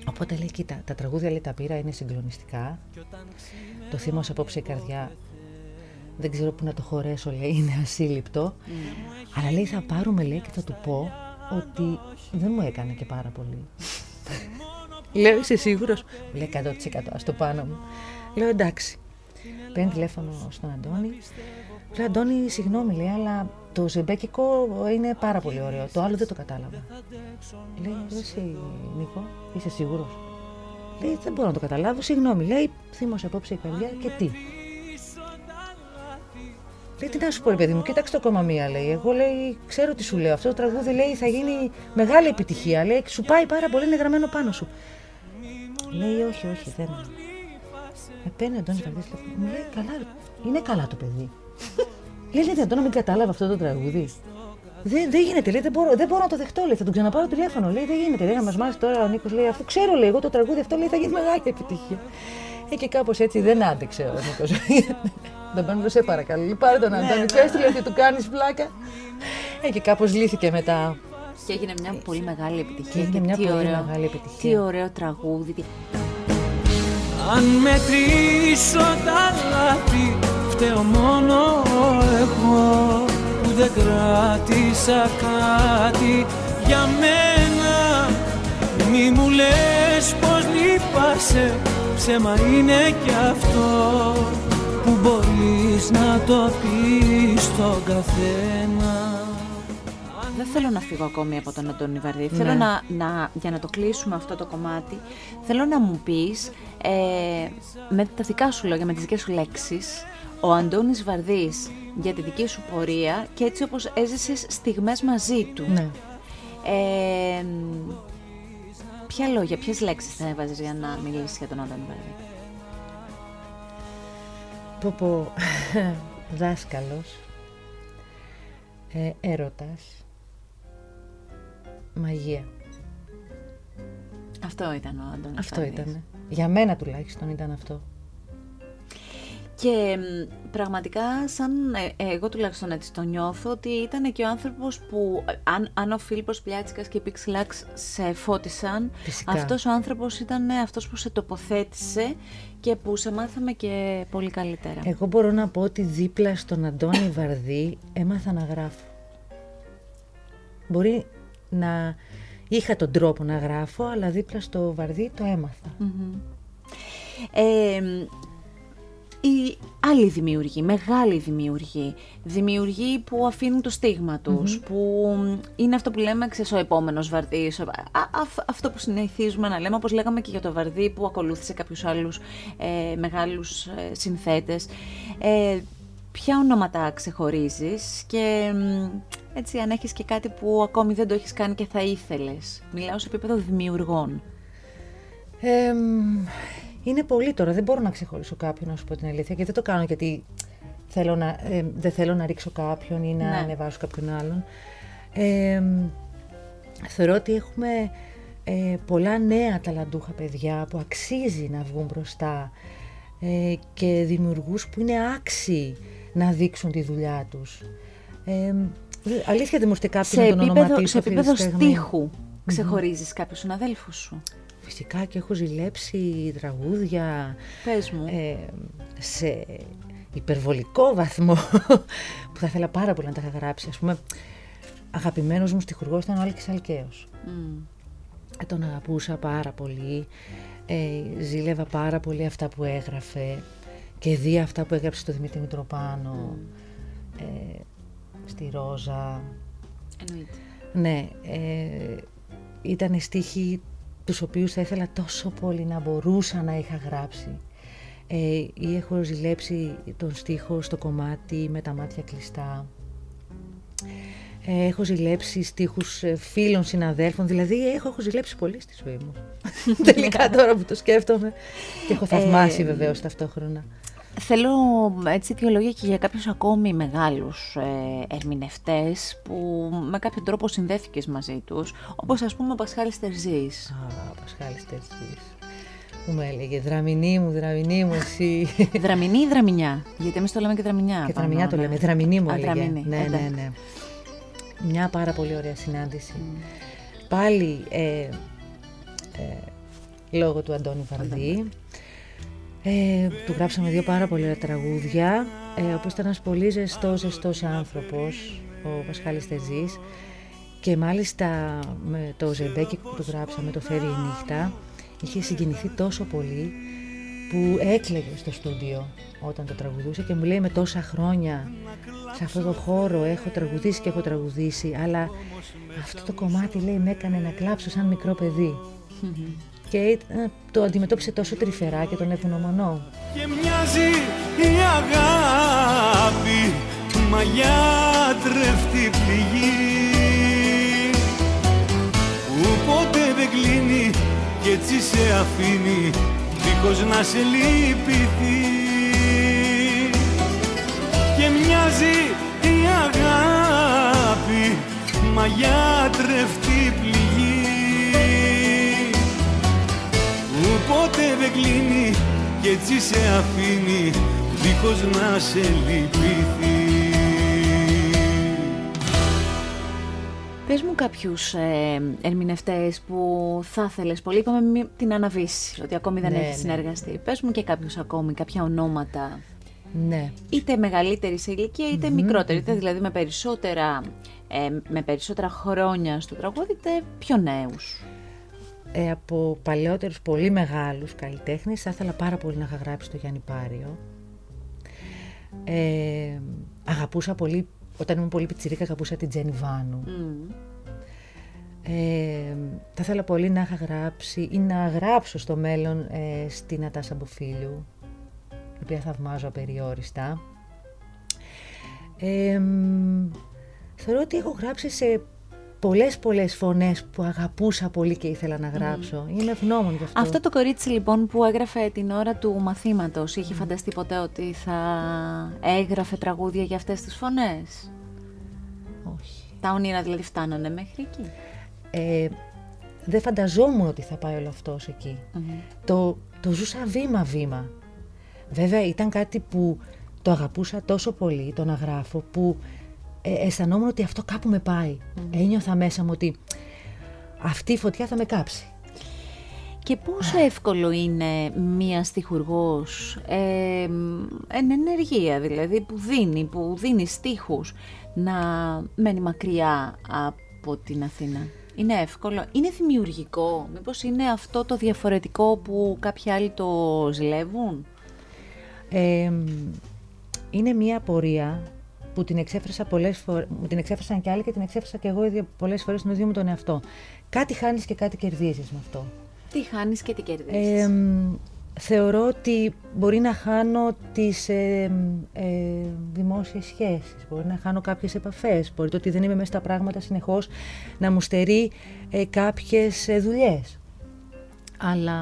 Οπότε λέει, κοίτα, τα τραγούδια λέει τα πήρα, είναι συγκλονιστικά. Το θύμος απόψε η καρδιά, δεν ξέρω πού να το χωρέσω, λέει, είναι ασύλληπτο. Αλλά λέει, θα πάρουμε, λέει, και θα του πω ότι δεν μου έκανε και πάρα πολύ. Λέω, είσαι σίγουρος; Μου λέει 100% ας το πάνω μου. Λέω, εντάξει. Παίρνει τηλέφωνο στον Αντώνη. Λέω, Αντώνη, συγγνώμη, λέει, αλλά το ζεμπέκικο είναι πάρα πολύ ωραίο. Το άλλο δεν το κατάλαβα. Λέει, εσύ, Νίκο, είσαι σίγουρος; Λέει, δεν μπορώ να το καταλάβω, συγγνώμη. Λέει, θύμωσε απόψε η καρδιά και τι; Λέει, τι να σου πω, ρε παιδί μου, κοίταξε το ακόμα μία, λέει. Εγώ, λέει, ξέρω τι σου λέω. Αυτό το τραγούδι, λέει, θα γίνει μεγάλη επιτυχία. Λέει, σου πάει πάρα πολύ, είναι γραμμένο πάνω σου. Λέει, όχι, όχι, δεν είναι. Με παίρνει ο Αντώνης Βαρδής, τηλέφωνο. μου λέει, καλά, ρε, είναι καλά το παιδί. Λέει, λέει, δυνατόν να μην κατάλαβα αυτό το τραγούδι. Δεν, δεν γίνεται, λέει, δεν μπορώ, δεν μπορώ να το δεχτώ, λέει, θα τον ξαναπάρω τηλέφωνο. Λέει, δεν γίνεται, λέει, να μας μάθει τώρα ο Νίκος, λέει, αφού ξέρω, λέει, εγώ το τραγούδι αυτό, λέει, θα γίνει μεγάλη επιτυχία. Ε, και κάπως έτσι δεν άντεξε ο Νίκος. τον παίρνω, σε παρακαλώ, λέει, πάρε τον Αντώνη, ξέρεις, του λέει, ότι του κάνεις πλάκα. Ε, και κάπως λύθηκε μετά. Και έγινε μια πολύ μεγάλη επιτυχία. Και έγινε μια τι πολύ ωραίο, μεγάλη επιτυχία. Τι ωραίο τραγούδι. τι- Αν μετρήσω τα λάθη Φταίω μόνο εγώ Που δεν κράτησα κάτι. Για μένα Μη μου λες πως λυπάσαι Ψέμα είναι κι αυτό Που μπορείς να το πεις στον καθένα. Δεν θέλω να φύγω ακόμη από τον Αντώνη Βαρδί. Θέλω να, να, για να το κλείσουμε αυτό το κομμάτι, θέλω να μου πεις ε, με τα δικά σου λόγια, με τις δικές σου λέξεις, ο Αντώνης Βαρδής για τη δική σου πορεία και έτσι όπως έζησες στιγμές μαζί του. Ναι. Ε, ποια λόγια, ποιες λέξεις θα έβαζες για να μιλήσεις για τον Αντώνη Βαρδί. Πω πω, δάσκαλος, ε, έρωτας, μαγεία. Αυτό ήταν ο Αντώνης Αυτό Βαρδής. ήταν. Για μένα τουλάχιστον ήταν αυτό. Και μ, πραγματικά, σαν ε, εγώ τουλάχιστον έτσι το νιώθω, ότι ήταν και ο άνθρωπος που, ε, αν, αν ο Φίλιππος Πλιάτσικας και η Pixelax σε φώτισαν, Φυσικά. αυτός ο άνθρωπος ήταν ε, αυτός που σε τοποθέτησε και που σε μάθαμε και πολύ καλύτερα. Εγώ μπορώ να πω ότι δίπλα στον Αντώνη Βαρδί έμαθα να γράφω. Μπορεί να είχα τον τρόπο να γράφω, αλλά δίπλα στο Βαρδί το έμαθα. Ε, μ, οι άλλοι δημιουργοί, μεγάλοι δημιουργοί, δημιουργοί που αφήνουν το στίγμα τους, που μ, είναι αυτό που λέμε, ξέρεις, ο επόμενος Βαρδής, ο- α- α- αυτό που συνηθίζουμε να λέμε, όπως λέγαμε και για το Βαρδί που ακολούθησε κάποιους άλλους ε, μεγάλους ε, συνθέτες. Ε, ποια ονόματα ξεχωρίζεις και μ, έτσι αν έχεις και κάτι που ακόμη δεν το έχεις κάνει και θα ήθελες. Μιλάω σε επίπεδο δημιουργών. Ε, μ, είναι πολύ τώρα, δεν μπορώ να ξεχωρίσω κάποιον να σου πω την αλήθεια και δεν το κάνω γιατί θέλω να, ε, δεν θέλω να ρίξω κάποιον ή να Ναι. ανεβάσω κάποιον άλλον. Ε, μ, θεωρώ ότι έχουμε ε, πολλά νέα ταλαντούχα παιδιά που αξίζει να βγουν μπροστά ε, και δημιουργούς που είναι άξιοι να δείξουν τη δουλειά τους. Ε, δε- αλήθεια δεν μου έρχεται κάποιον σε να τον επίπεδο, ονοματίσω σε αυτή τη επίπεδο στιγμή. στίχου ξεχωρίζεις κάποιους συναδέλφους σου; Φυσικά και έχω ζηλέψει τραγούδια Πες μου. ε, σε υπερβολικό βαθμό που θα ήθελα πάρα πολύ να τα είχα γράψει. Ας πούμε, αγαπημένος μου στιχουργός ήταν ο Άλκης Αλκαίος. Μμ. Ε, Τον αγαπούσα πάρα πολύ, ε, ζήλευα πάρα πολύ αυτά που έγραφε και δει αυτά που έγραψε στο Δημήτρη Μητροπάνο, ε, στη Ρόζα. Εννοείται. Ναι, ε, ήταν στίχοι τους οποίους θα ήθελα τόσο πολύ να μπορούσα να είχα γράψει. Ε, ή έχω ζηλέψει τον στίχο στο κομμάτι με τα μάτια κλειστά. Ε, έχω ζηλέψει στίχους ε, φίλων, συναδέλφων, δηλαδή έχω, έχω ζηλέψει πολύ στη ζωή μου. Τελικά τώρα που το σκέφτομαι. Και έχω θαυμάσει Ε, βεβαίως ταυτόχρονα. Θέλω έτσι δύο λόγια και για κάποιους ακόμη μεγάλους ε, ερμηνευτές που με κάποιο τρόπο συνδέθηκες μαζί τους, όπως ας πούμε ο Πασχάλης Τερζής. Α, Πασχάλης Τερζής. Που με έλεγε δραμηνή μου, δραμηνή μου εσύ. Δραμηνή ή δραμηνιά, γιατί εμείς το λέμε και δραμηνιά. Και πάνω, δραμηνιά το ναι. λέμε. Δραμηνή μου Α, έλεγε. δραμηνή, Ναι, ναι, εντάξει. ναι. Μια πάρα πολύ ωραία συνάντηση. Πάλι ε, ε, λόγω του Αντώνη Βαρδί. Ε, του γράψαμε δύο πάρα πολύ ωραία τραγούδια. Ε, όπως ήταν ένας πολύ ζεστός, ζεστός άνθρωπος, ο Πασχάλης Τεζής. Και μάλιστα με το ζεμπέκι που του γράψαμε, το Φεύγει η νύχτα, είχε συγκινηθεί τόσο πολύ που έκλαιγε στο στούντιο όταν το τραγουδούσε και μου λέει με τόσα χρόνια σε αυτό το χώρο έχω τραγουδήσει και έχω τραγουδήσει αλλά αυτό το κομμάτι λέει με έκανε να κλάψω σαν μικρό παιδί και ήταν- το αντιμετώπισε τόσο τρυφερά και τον ευγνωμονώ. Και μοιάζει η αγάπη μαγιά τρεφτή πληγή που ποτέ δεν κλείνει και έτσι σε αφήνει δίχως να σε λυπηθεί και μοιάζει η αγάπη μαγιά τρεφτή ποτέ δεν κλείνει και έτσι σε αφήνει δίχως να σε λυπηθεί Πες μου κάποιους ε, ερμηνευτές που θα ήθελες πολύ, είπαμε μη την αναβήσει, ότι ακόμη δεν Ναι, έχεις ναι. συνεργαστεί. Πες μου και κάποιους ακόμη, κάποια ονόματα, Ναι. είτε μεγαλύτερη σε ηλικία είτε μικρότερη, είτε δηλαδή με περισσότερα, ε, με περισσότερα χρόνια στο τραγούδι, είτε πιο νέους. Ε, από παλαιότερους πολύ μεγάλους καλλιτέχνες θα ήθελα πάρα πολύ να είχα γράψει το Γιάννη Πάριο. Ε, αγαπούσα πολύ όταν ήμουν πολύ πιτσιρίκα αγαπούσα την Τζένι Βάνου. Μμ. Ε, θα ήθελα πολύ να είχα γράψει ή να γράψω στο μέλλον ε, στην Ατάσα Μποφίλιου, η οποία θαυμάζω απεριόριστα. Ε, μ, θεωρώ ότι έχω γράψει σε πολλές πολλές φωνές που αγαπούσα πολύ και ήθελα να γράψω. Είμαι ευγνώμων γι' αυτό. Αυτό το κορίτσι λοιπόν που έγραφε την ώρα του μαθήματος, είχε φανταστεί ποτέ ότι θα έγραφε τραγούδια για αυτές τις φωνές; Όχι. Τα όνειρα δηλαδή φτάνανε μέχρι εκεί; Ε, δεν φανταζόμουν ότι θα πάει όλο αυτός εκεί. Το, το ζούσα βήμα-βήμα. Βέβαια ήταν κάτι που το αγαπούσα τόσο πολύ, το να γράφω, που ε, αισθανόμουν ότι αυτό κάπου με πάει. Ένιωθα μέσα μου ότι αυτή η φωτιά θα με κάψει. Και πόσο εύκολο είναι μία στιχουργός, ε, μ, εν ενεργεία δηλαδή, που δίνει, που δίνει στίχους, να μένει μακριά από την Αθήνα; Είναι εύκολο, είναι δημιουργικό, μήπως είναι αυτό το διαφορετικό που κάποιοι άλλοι το ζηλεύουν; Ε, είναι μια απορία που την εξέφρασα πολλές φορές, μου την εξέφρασαν και άλλοι και την εξέφρασα και εγώ ίδια πολλές φορές στον ίδιο μου τον εαυτό. Κάτι χάνεις και κάτι κερδίζεις με αυτό. Τι χάνεις και τι κερδίζεις; Ε, μ, θεωρώ ότι μπορεί να χάνω τις ε, μ, ε, δημόσιες σχέσεις, μπορεί να χάνω κάποιες επαφές, μπορεί το ότι δεν είμαι μέσα στα πράγματα συνεχώς να μου στερεί ε, κάποιες ε, δουλειές. Αλλά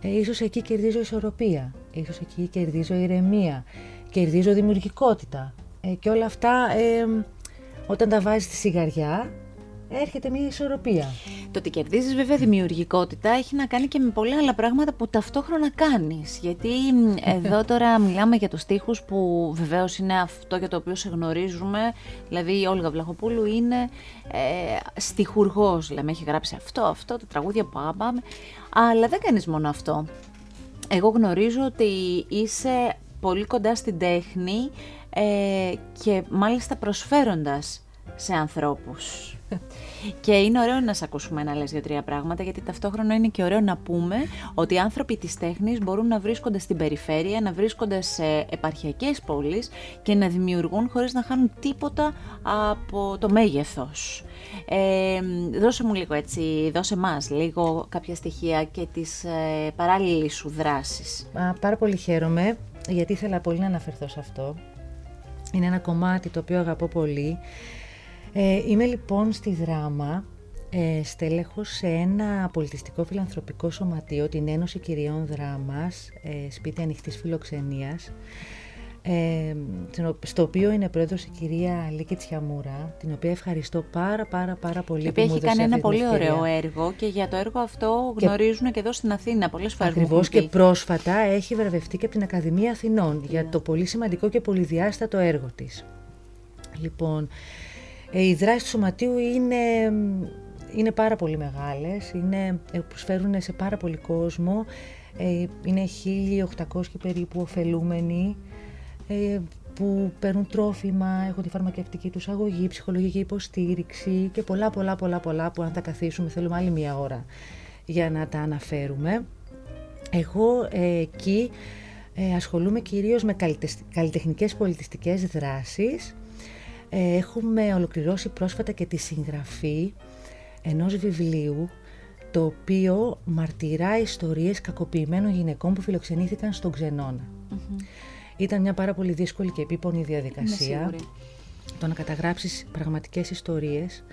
ε, ίσως εκεί κερδίζω ισορροπία, ίσως εκεί κερδίζω ηρεμία, κερδίζω δημιουργικότητα ε, και όλα αυτά ε, μ, όταν τα βάζεις στη σιγαριά έρχεται μια ισορροπία. Το ότι κερδίζεις βέβαια δημιουργικότητα έχει να κάνει και με πολλά άλλα πράγματα που ταυτόχρονα κάνεις. Γιατί μ, εδώ τώρα μιλάμε για τους στίχους που βεβαίως είναι αυτό για το οποίο σε γνωρίζουμε. Δηλαδή η Όλγα Βλαχοπούλου είναι ε, στιχουργός, λέμε, έχει γράψει αυτό, αυτό, τα τραγούδια που πάμε. Αλλά δεν κάνεις μόνο αυτό. Εγώ γνωρίζω ότι είσαι πολύ κοντά στην τέχνη ε, και μάλιστα προσφέροντας σε ανθρώπους. Και είναι ωραίο να σε ακούσουμε να λες δύο-τρία πράγματα, γιατί ταυτόχρονα είναι και ωραίο να πούμε ότι οι άνθρωποι της τέχνης μπορούν να βρίσκονται στην περιφέρεια, να βρίσκονται σε επαρχιακές πόλεις και να δημιουργούν χωρίς να χάνουν τίποτα από το μέγεθος. Ε, δώσε μου λίγο έτσι, δώσε μας λίγο κάποια στοιχεία και τις ε, παράλληλες σου δράσεις. Α, πάρα πολύ χαίρομαι γιατί ήθελα πολύ να αναφερθώ σε αυτό. Είναι ένα κομμάτι το οποίο αγαπώ πολύ. Ε, είμαι λοιπόν στη Δράμα, ε, στέλεχος σε ένα πολιτιστικό φιλανθρωπικό σωματείο, την Ένωση Κυριών Δράμας, ε, σπίτι ανοιχτής φιλοξενίας, ε, στο οποίο είναι πρόεδρος η κυρία Λίκη Τσιαμούρα, την οποία ευχαριστώ πάρα πάρα πάρα πολύ Η οποία που μου έχει έδωσε κάνει ένα αυτή την πολύ ευκαιρία. ωραίο έργο και για το έργο αυτό Και- γνωρίζουν και εδώ στην Αθήνα πολλές φορές. μου Ακριβώς έχουν και πει. πρόσφατα έχει βραβευτεί και από την Ακαδημία Αθηνών για το πολύ σημαντικό και πολυδιάστατο έργο της. Λοιπόν, ε, οι δράσεις του Σωματείου είναι, είναι πάρα πολύ μεγάλες, είναι, ε, προσφέρουν σε πάρα πολύ κόσμο, ε, είναι 1.800 περίπου ωφελούμενοι ε, που παίρνουν τρόφιμα, έχουν τη φαρμακευτική τους αγωγή, ψυχολογική υποστήριξη και πολλά πολλά πολλά πολλά που αν θα καθίσουμε θέλουμε άλλη μία ώρα για να τα αναφέρουμε. Εγώ ε, εκεί ε, ασχολούμαι κυρίως με καλλιτεσ- καλλιτεχνικές πολιτιστικές δράσεις. Ε, έχουμε ολοκληρώσει πρόσφατα και τη συγγραφή ενός βιβλίου το οποίο μαρτυρά ιστορίες κακοποιημένων γυναικών που φιλοξενήθηκαν στον ξενωνα Ήταν μια πάρα πολύ δύσκολη και επίπονη Είμαι διαδικασία σίγουρη. το να καταγράψεις πραγματικές ιστορίες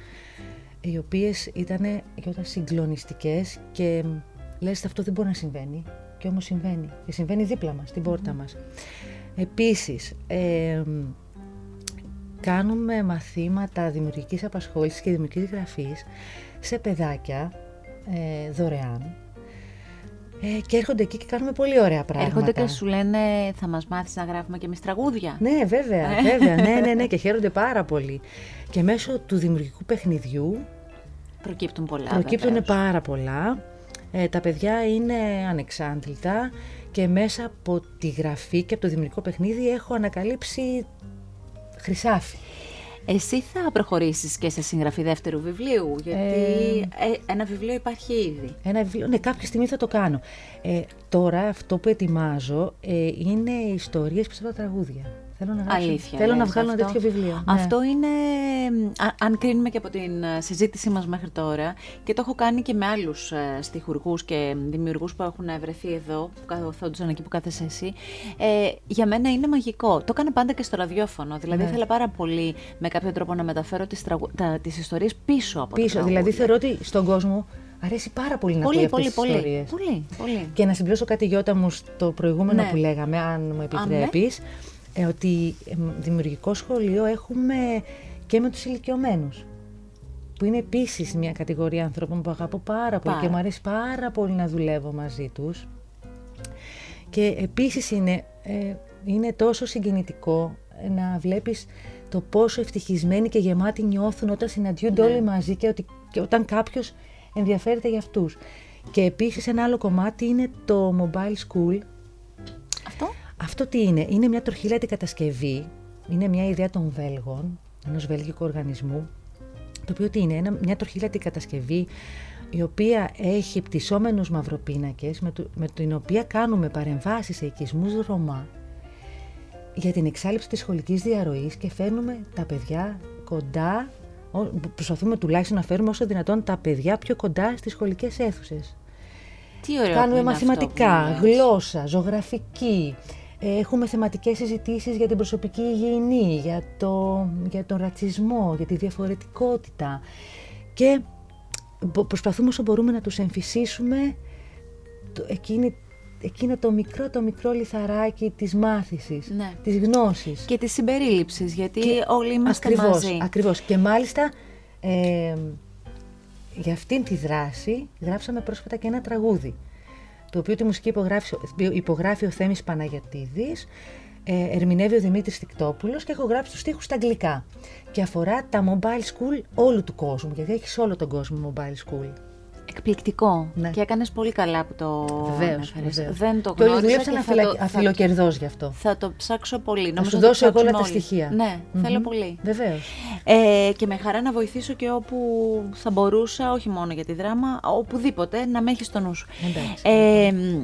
οι οποίες ήταν γιώτα συγκλονιστικές και μ, λες αυτό δεν μπορεί να συμβαίνει και όμως συμβαίνει και συμβαίνει δίπλα μας, στην πόρτα μας. Επίσης, ε, μ, κάνουμε μαθήματα δημιουργικής απασχόλησης και δημιουργικής γραφής σε παιδάκια ε, δωρεάν ε, και έρχονται εκεί και κάνουμε πολύ ωραία πράγματα. Έρχονται και σου λένε θα μας μάθεις να γράφουμε και εμείς τραγούδια. Ναι, βέβαια, βέβαια, ναι, ναι, ναι, και χαίρονται πάρα πολύ. Και μέσω του δημιουργικού παιχνιδιού Προκύπτουν πολλά. προκύπτουν βεβαίως. πάρα πολλά. Ε, τα παιδιά είναι ανεξάντλητα και μέσα από τη γραφή και από το δημιουργικό παιχνίδι έχω ανακαλύψει χρυσάφι. Εσύ θα προχωρήσεις και σε συγγραφή δεύτερου βιβλίου, γιατί ε, ένα βιβλίο υπάρχει ήδη. Ένα βιβλίο, ναι, κάποια στιγμή θα το κάνω. Ε, τώρα αυτό που ετοιμάζω ε, είναι ιστορίες πίσω από τα τραγούδια. Θέλω να, γράψω, Αλήθεια. θέλω να λες βγάλω ένα αυτό. τέτοιο βιβλίο. ναι. Αυτό είναι, α- αν κρίνουμε και από την ε, συζήτησή μας μέχρι τώρα, και το έχω κάνει και με άλλους ε, στιχουργούς και δημιουργούς που έχουν βρεθεί εδώ, που καθόντουσαν εκεί που κάθεσαι εσύ, ε, για μένα είναι μαγικό. Το έκανα πάντα και στο ραδιόφωνο. Δηλαδή, Ναι. ήθελα πάρα πολύ με κάποιο τρόπο να μεταφέρω τις, τραγου... τα, τις ιστορίες πίσω από Πίσω, τα δηλαδή τραγούδια. θεωρώ ότι στον κόσμο αρέσει πάρα πολύ να Πολύ, ακούει πολύ, αυτές τις πολύ, ιστορίες. πολύ, πολύ. Και να συμπληρώσω κάτι Γιώτα μου στο προηγούμενο Ναι. που λέγαμε, αν μου επιτρέπεις, ε, ότι ε, δημιουργικό σχολείο έχουμε και με τους ηλικιωμένους. Που είναι επίσης μια κατηγορία ανθρώπων που αγαπώ πάρα πολύ Πάρα. και μου αρέσει πάρα πολύ να δουλεύω μαζί τους. Και επίσης είναι, ε, είναι τόσο συγκινητικό ε, να βλέπεις το πόσο ευτυχισμένοι και γεμάτοι νιώθουν όταν συναντιούνται όλοι μαζί και, ότι, και όταν κάποιος ενδιαφέρεται για αυτούς. Και επίσης ένα άλλο κομμάτι είναι το Mobile School. Αυτό. Αυτό τι είναι, είναι μια τροχηλέτη κατασκευή, είναι μια ιδέα των Βέλγων, ενός βέλγικου οργανισμού, το οποίο τι είναι, ένα, μια τροχηλέτη κατασκευή η οποία έχει πτυσσόμενους μαυροπίνακες με, το- με την οποία κάνουμε παρεμβάσεις σε οικισμούς Ρωμά για την εξάλληψη της σχολικής διαρροής και φέρνουμε τα παιδιά κοντά, ο- προσπαθούμε τουλάχιστον να φέρουμε όσο δυνατόν τα παιδιά πιο κοντά στις σχολικές αίθουσες. Τι ωραίο. που Κάνουμε είναι αυτό μαθηματικά, που λες. γλώσσα, ζωγραφική. Ε, Έχουμε θεματικές συζητήσεις για την προσωπική υγιεινή, για, το, για τον ρατσισμό, για τη διαφορετικότητα. Και μπο- προσπαθούμε όσο μπορούμε να τους εμφυσίσουμε το, εκείνη, εκείνο το μικρό, το μικρό λιθαράκι της μάθησης, Ναι. της γνώσης. Και της συμπερίληψης, γιατί όλοι είμαστε ακριβώς, μαζί. Ακριβώς. Και μάλιστα ε, για αυτήν τη δράση γράψαμε πρόσφατα και ένα τραγούδι το οποίο τη μουσική υπογράφει, υπογράφει ο Θέμης Παναγιατίδης ε, ερμηνεύει ο Δημήτρης Τικτόπουλος και έχω γράψει τους στίχους στα αγγλικά και αφορά τα mobile school όλου του κόσμου γιατί έχεις σε όλο τον κόσμο mobile school. Εκπληκτικό. Ναι. Και έκανες πολύ καλά που το Βεβαίως, ανέφερες. βεβαίως. Δεν το και όλοι γνώριζα δουλέψαν και θα αφιλα... το- θα- αφιλοκερδός γι' αυτό. Θα το ψάξω πολύ. Θα Νομίζω σου το δώσω εγώ όλα ψάξουμε τα όλοι. στοιχεία. Ναι, Μμμ. θέλω πολύ. Βεβαίως. Ε, και με χαρά να βοηθήσω και όπου θα μπορούσα, όχι μόνο για τη δράμα, οπουδήποτε, να με έχεις στο νου σου. Εντάξει. Ε, μ,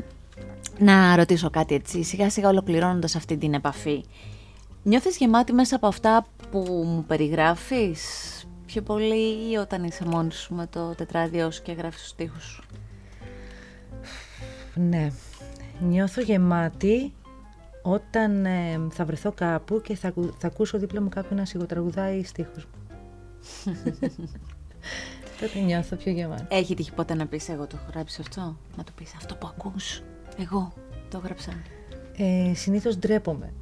να ρωτήσω κάτι έτσι, σιγά σιγά ολοκληρώνοντας αυτή την επαφή. Νιώθεις γεμάτη μέσα από αυτά που μου περιγράφεις; Πιο πολύ ή όταν είσαι μόνη σου με το τετράδιό σου και γράφεις τους στίχους σου; Ναι. Νιώθω γεμάτη όταν ε, θα βρεθώ κάπου και θα, ακου- θα ακούσω δίπλα μου κάποιον να σιγοτραγουδάει στίχους μου. Τότε νιώθω πιο γεμάτη. Έχει τύχει ποτέ να πεις εγώ το έχω γράψει αυτό, να το πεις αυτό που ακούς, εγώ το έγραψα. Ε, συνήθως ντρέπομαι.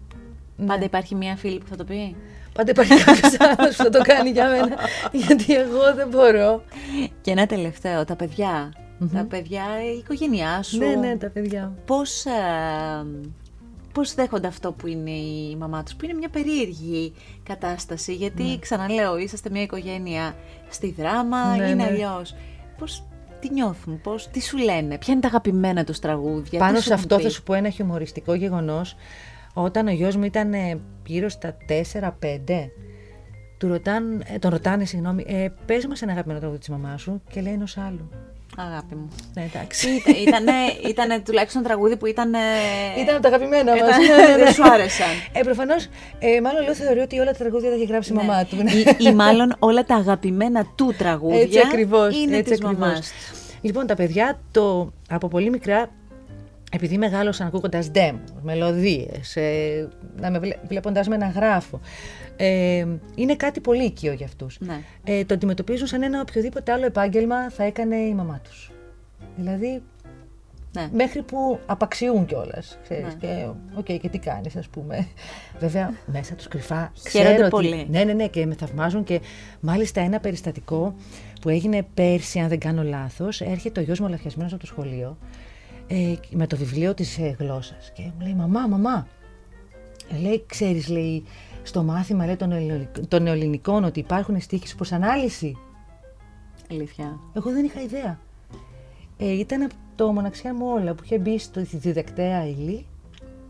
Πάντα υπάρχει μία φίλη που θα το πει; Πάντα υπάρχει κάποιος άλλος που θα το κάνει για μένα, γιατί εγώ δεν μπορώ. Και ένα τελευταίο, τα παιδιά. Τα παιδιά, η οικογένειά σου. Ναι, ναι, τα παιδιά. μου. Πώς, ε, πώς δέχονται αυτό που είναι η μαμά τους, που είναι μια περίεργη κατάσταση, γιατί Ναι. ξαναλέω, είσαστε μια οικογένεια στη δράμα, Ναι, είναι ναι. αλλιώς. Πώς, τι νιώθουν, πώς, τι σου λένε, ποια είναι τα αγαπημένα τους τραγούδια. Πάνω τι σε σου αυτό έχουν θα πει; σου πω ένα χιουμοριστικό γεγονός. Όταν ο γιος μου ήταν ε, γύρω στα 4-5, του ρωτάν, ε, τον ρωτάνε, συγγνώμη, ε, πες μας ένα αγαπημένο τραγούδι της μαμάς σου και λέει ενός άλλου. Αγάπη μου. Ναι, εντάξει. Ήταν, ήτανε, ήτανε τουλάχιστον τραγούδι που ήταν. Ήταν από τα αγαπημένα μας. Ήταν- Ναι, ναι, ναι. δεν σου άρεσαν. Ε, προφανώς, ε, μάλλον λέω θεωρεί ότι όλα τα τραγούδια τα έχει γράψει η μαμά του. Ναι. Ή, ή μάλλον όλα τα αγαπημένα του τραγούδια Έτσι ακριβώς, είναι έτσι της ακριβώς. μαμάς του. Λοιπόν, τα παιδιά το, από πολύ μικρά, επειδή μεγάλωσαν ακούγοντας demo, μελωδίες, ε, να με βλέ, βλέποντας με να γράφω, ε, είναι κάτι πολύ οικείο για αυτούς. Ναι. Ε, το αντιμετωπίζουν σαν ένα οποιοδήποτε άλλο επάγγελμα θα έκανε η μαμά τους. Δηλαδή, Ναι. μέχρι που απαξιούν κιόλας. Ναι. Και, οκ, και τι κάνεις, ας πούμε. Βέβαια, μέσα τους κρυφά Χαίρονται ξέρω ότι- πολύ. Ναι, ναι, ναι, και με θαυμάζουν. Και μάλιστα ένα περιστατικό που έγινε πέρσι, αν δεν κάνω λάθος, έρχεται ο γιος μου ολαφιασμένο από το σχολείο ε, με το βιβλίο της ε, γλώσσας. Και μου λέει: Μαμά, μαμά. Ε, λέει, ξέρεις, λέει, στο μάθημα λέει, των, ελληνικών, των νεοελληνικών ότι υπάρχουν στίχοι προς ανάλυση. Αλήθεια. Εγώ δεν είχα ιδέα. Ε, ήταν από το μοναξιά μου όλα που είχε μπει στο διδακτέα ύλη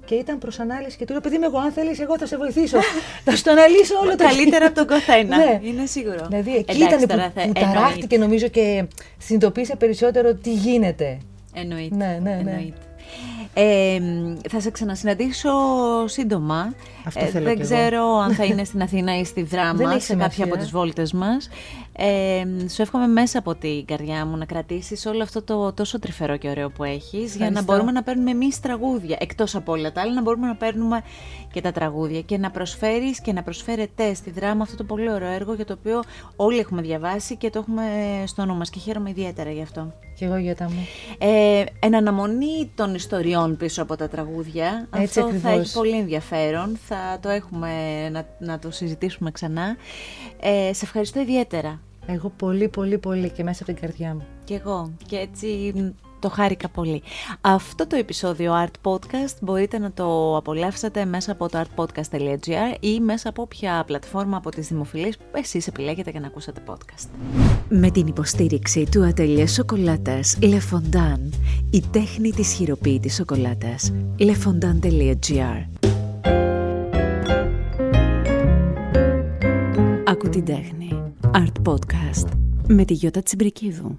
και ήταν προς ανάλυση και του λέω: Παιδί μου, εγώ αν θέλεις, εγώ θα σε βοηθήσω. θα σου το αναλύσω όλο το Καλύτερα από τον καθένα. Ναι. Είναι σίγουρο. Δηλαδή εκεί Εντάξει, ήταν που, τώρα θα- που εννοείται. ταράχτηκε νομίζω και συνειδητοποίησε περισσότερο τι γίνεται. Εννοείται. Ναι, ναι, ναι. εννοείται. Ε, θα σε ξανασυναντήσω σύντομα. Αυτό θέλω δεν κι εγώ. ξέρω αν θα είναι στην Αθήνα ή στη Δεν Δράμα, έχει σε κάποια σημασία. από τις βόλτες μας. Ε, σου εύχομαι μέσα από την καρδιά μου να κρατήσεις όλο αυτό το τόσο τρυφερό και ωραίο που έχεις για να Ευχαριστώ. μπορούμε να παίρνουμε εμείς τραγούδια. Εκτός από όλα τα άλλα, να μπορούμε να παίρνουμε και τα τραγούδια και να προσφέρεις και να προσφέρετε στη Δράμα αυτό το πολύ ωραίο έργο για το οποίο όλοι έχουμε διαβάσει και το έχουμε στο νου μας και χαίρομαι ιδιαίτερα γι' αυτό. Κι εγώ Γιώτα μου. Ε, εν αναμονή των ιστοριών πίσω από τα τραγούδια. Έτσι Αυτό θα ακριβώς. έχει πολύ ενδιαφέρον. Θα το έχουμε να, να το συζητήσουμε ξανά. Ε, σε ευχαριστώ ιδιαίτερα. Εγώ πολύ πολύ πολύ και μέσα από την καρδιά μου. Και εγώ. Και έτσι μ, το χάρηκα πολύ. Αυτό το επεισόδιο Art Podcast μπορείτε να το απολαύσετε μέσα από το artpodcast.gr ή μέσα από όποια πλατφόρμα από τις δημοφιλείς που εσείς επιλέγετε για να ακούσετε podcast. Με την υποστήριξη του ατελιέ σοκολάτας Le Fondant, η τέχνη της χειροποίητης σοκολάτας. lefondant.gr Άκου την τέχνη. Art Podcast με τη Γιώτα Τσιμπρικίδου.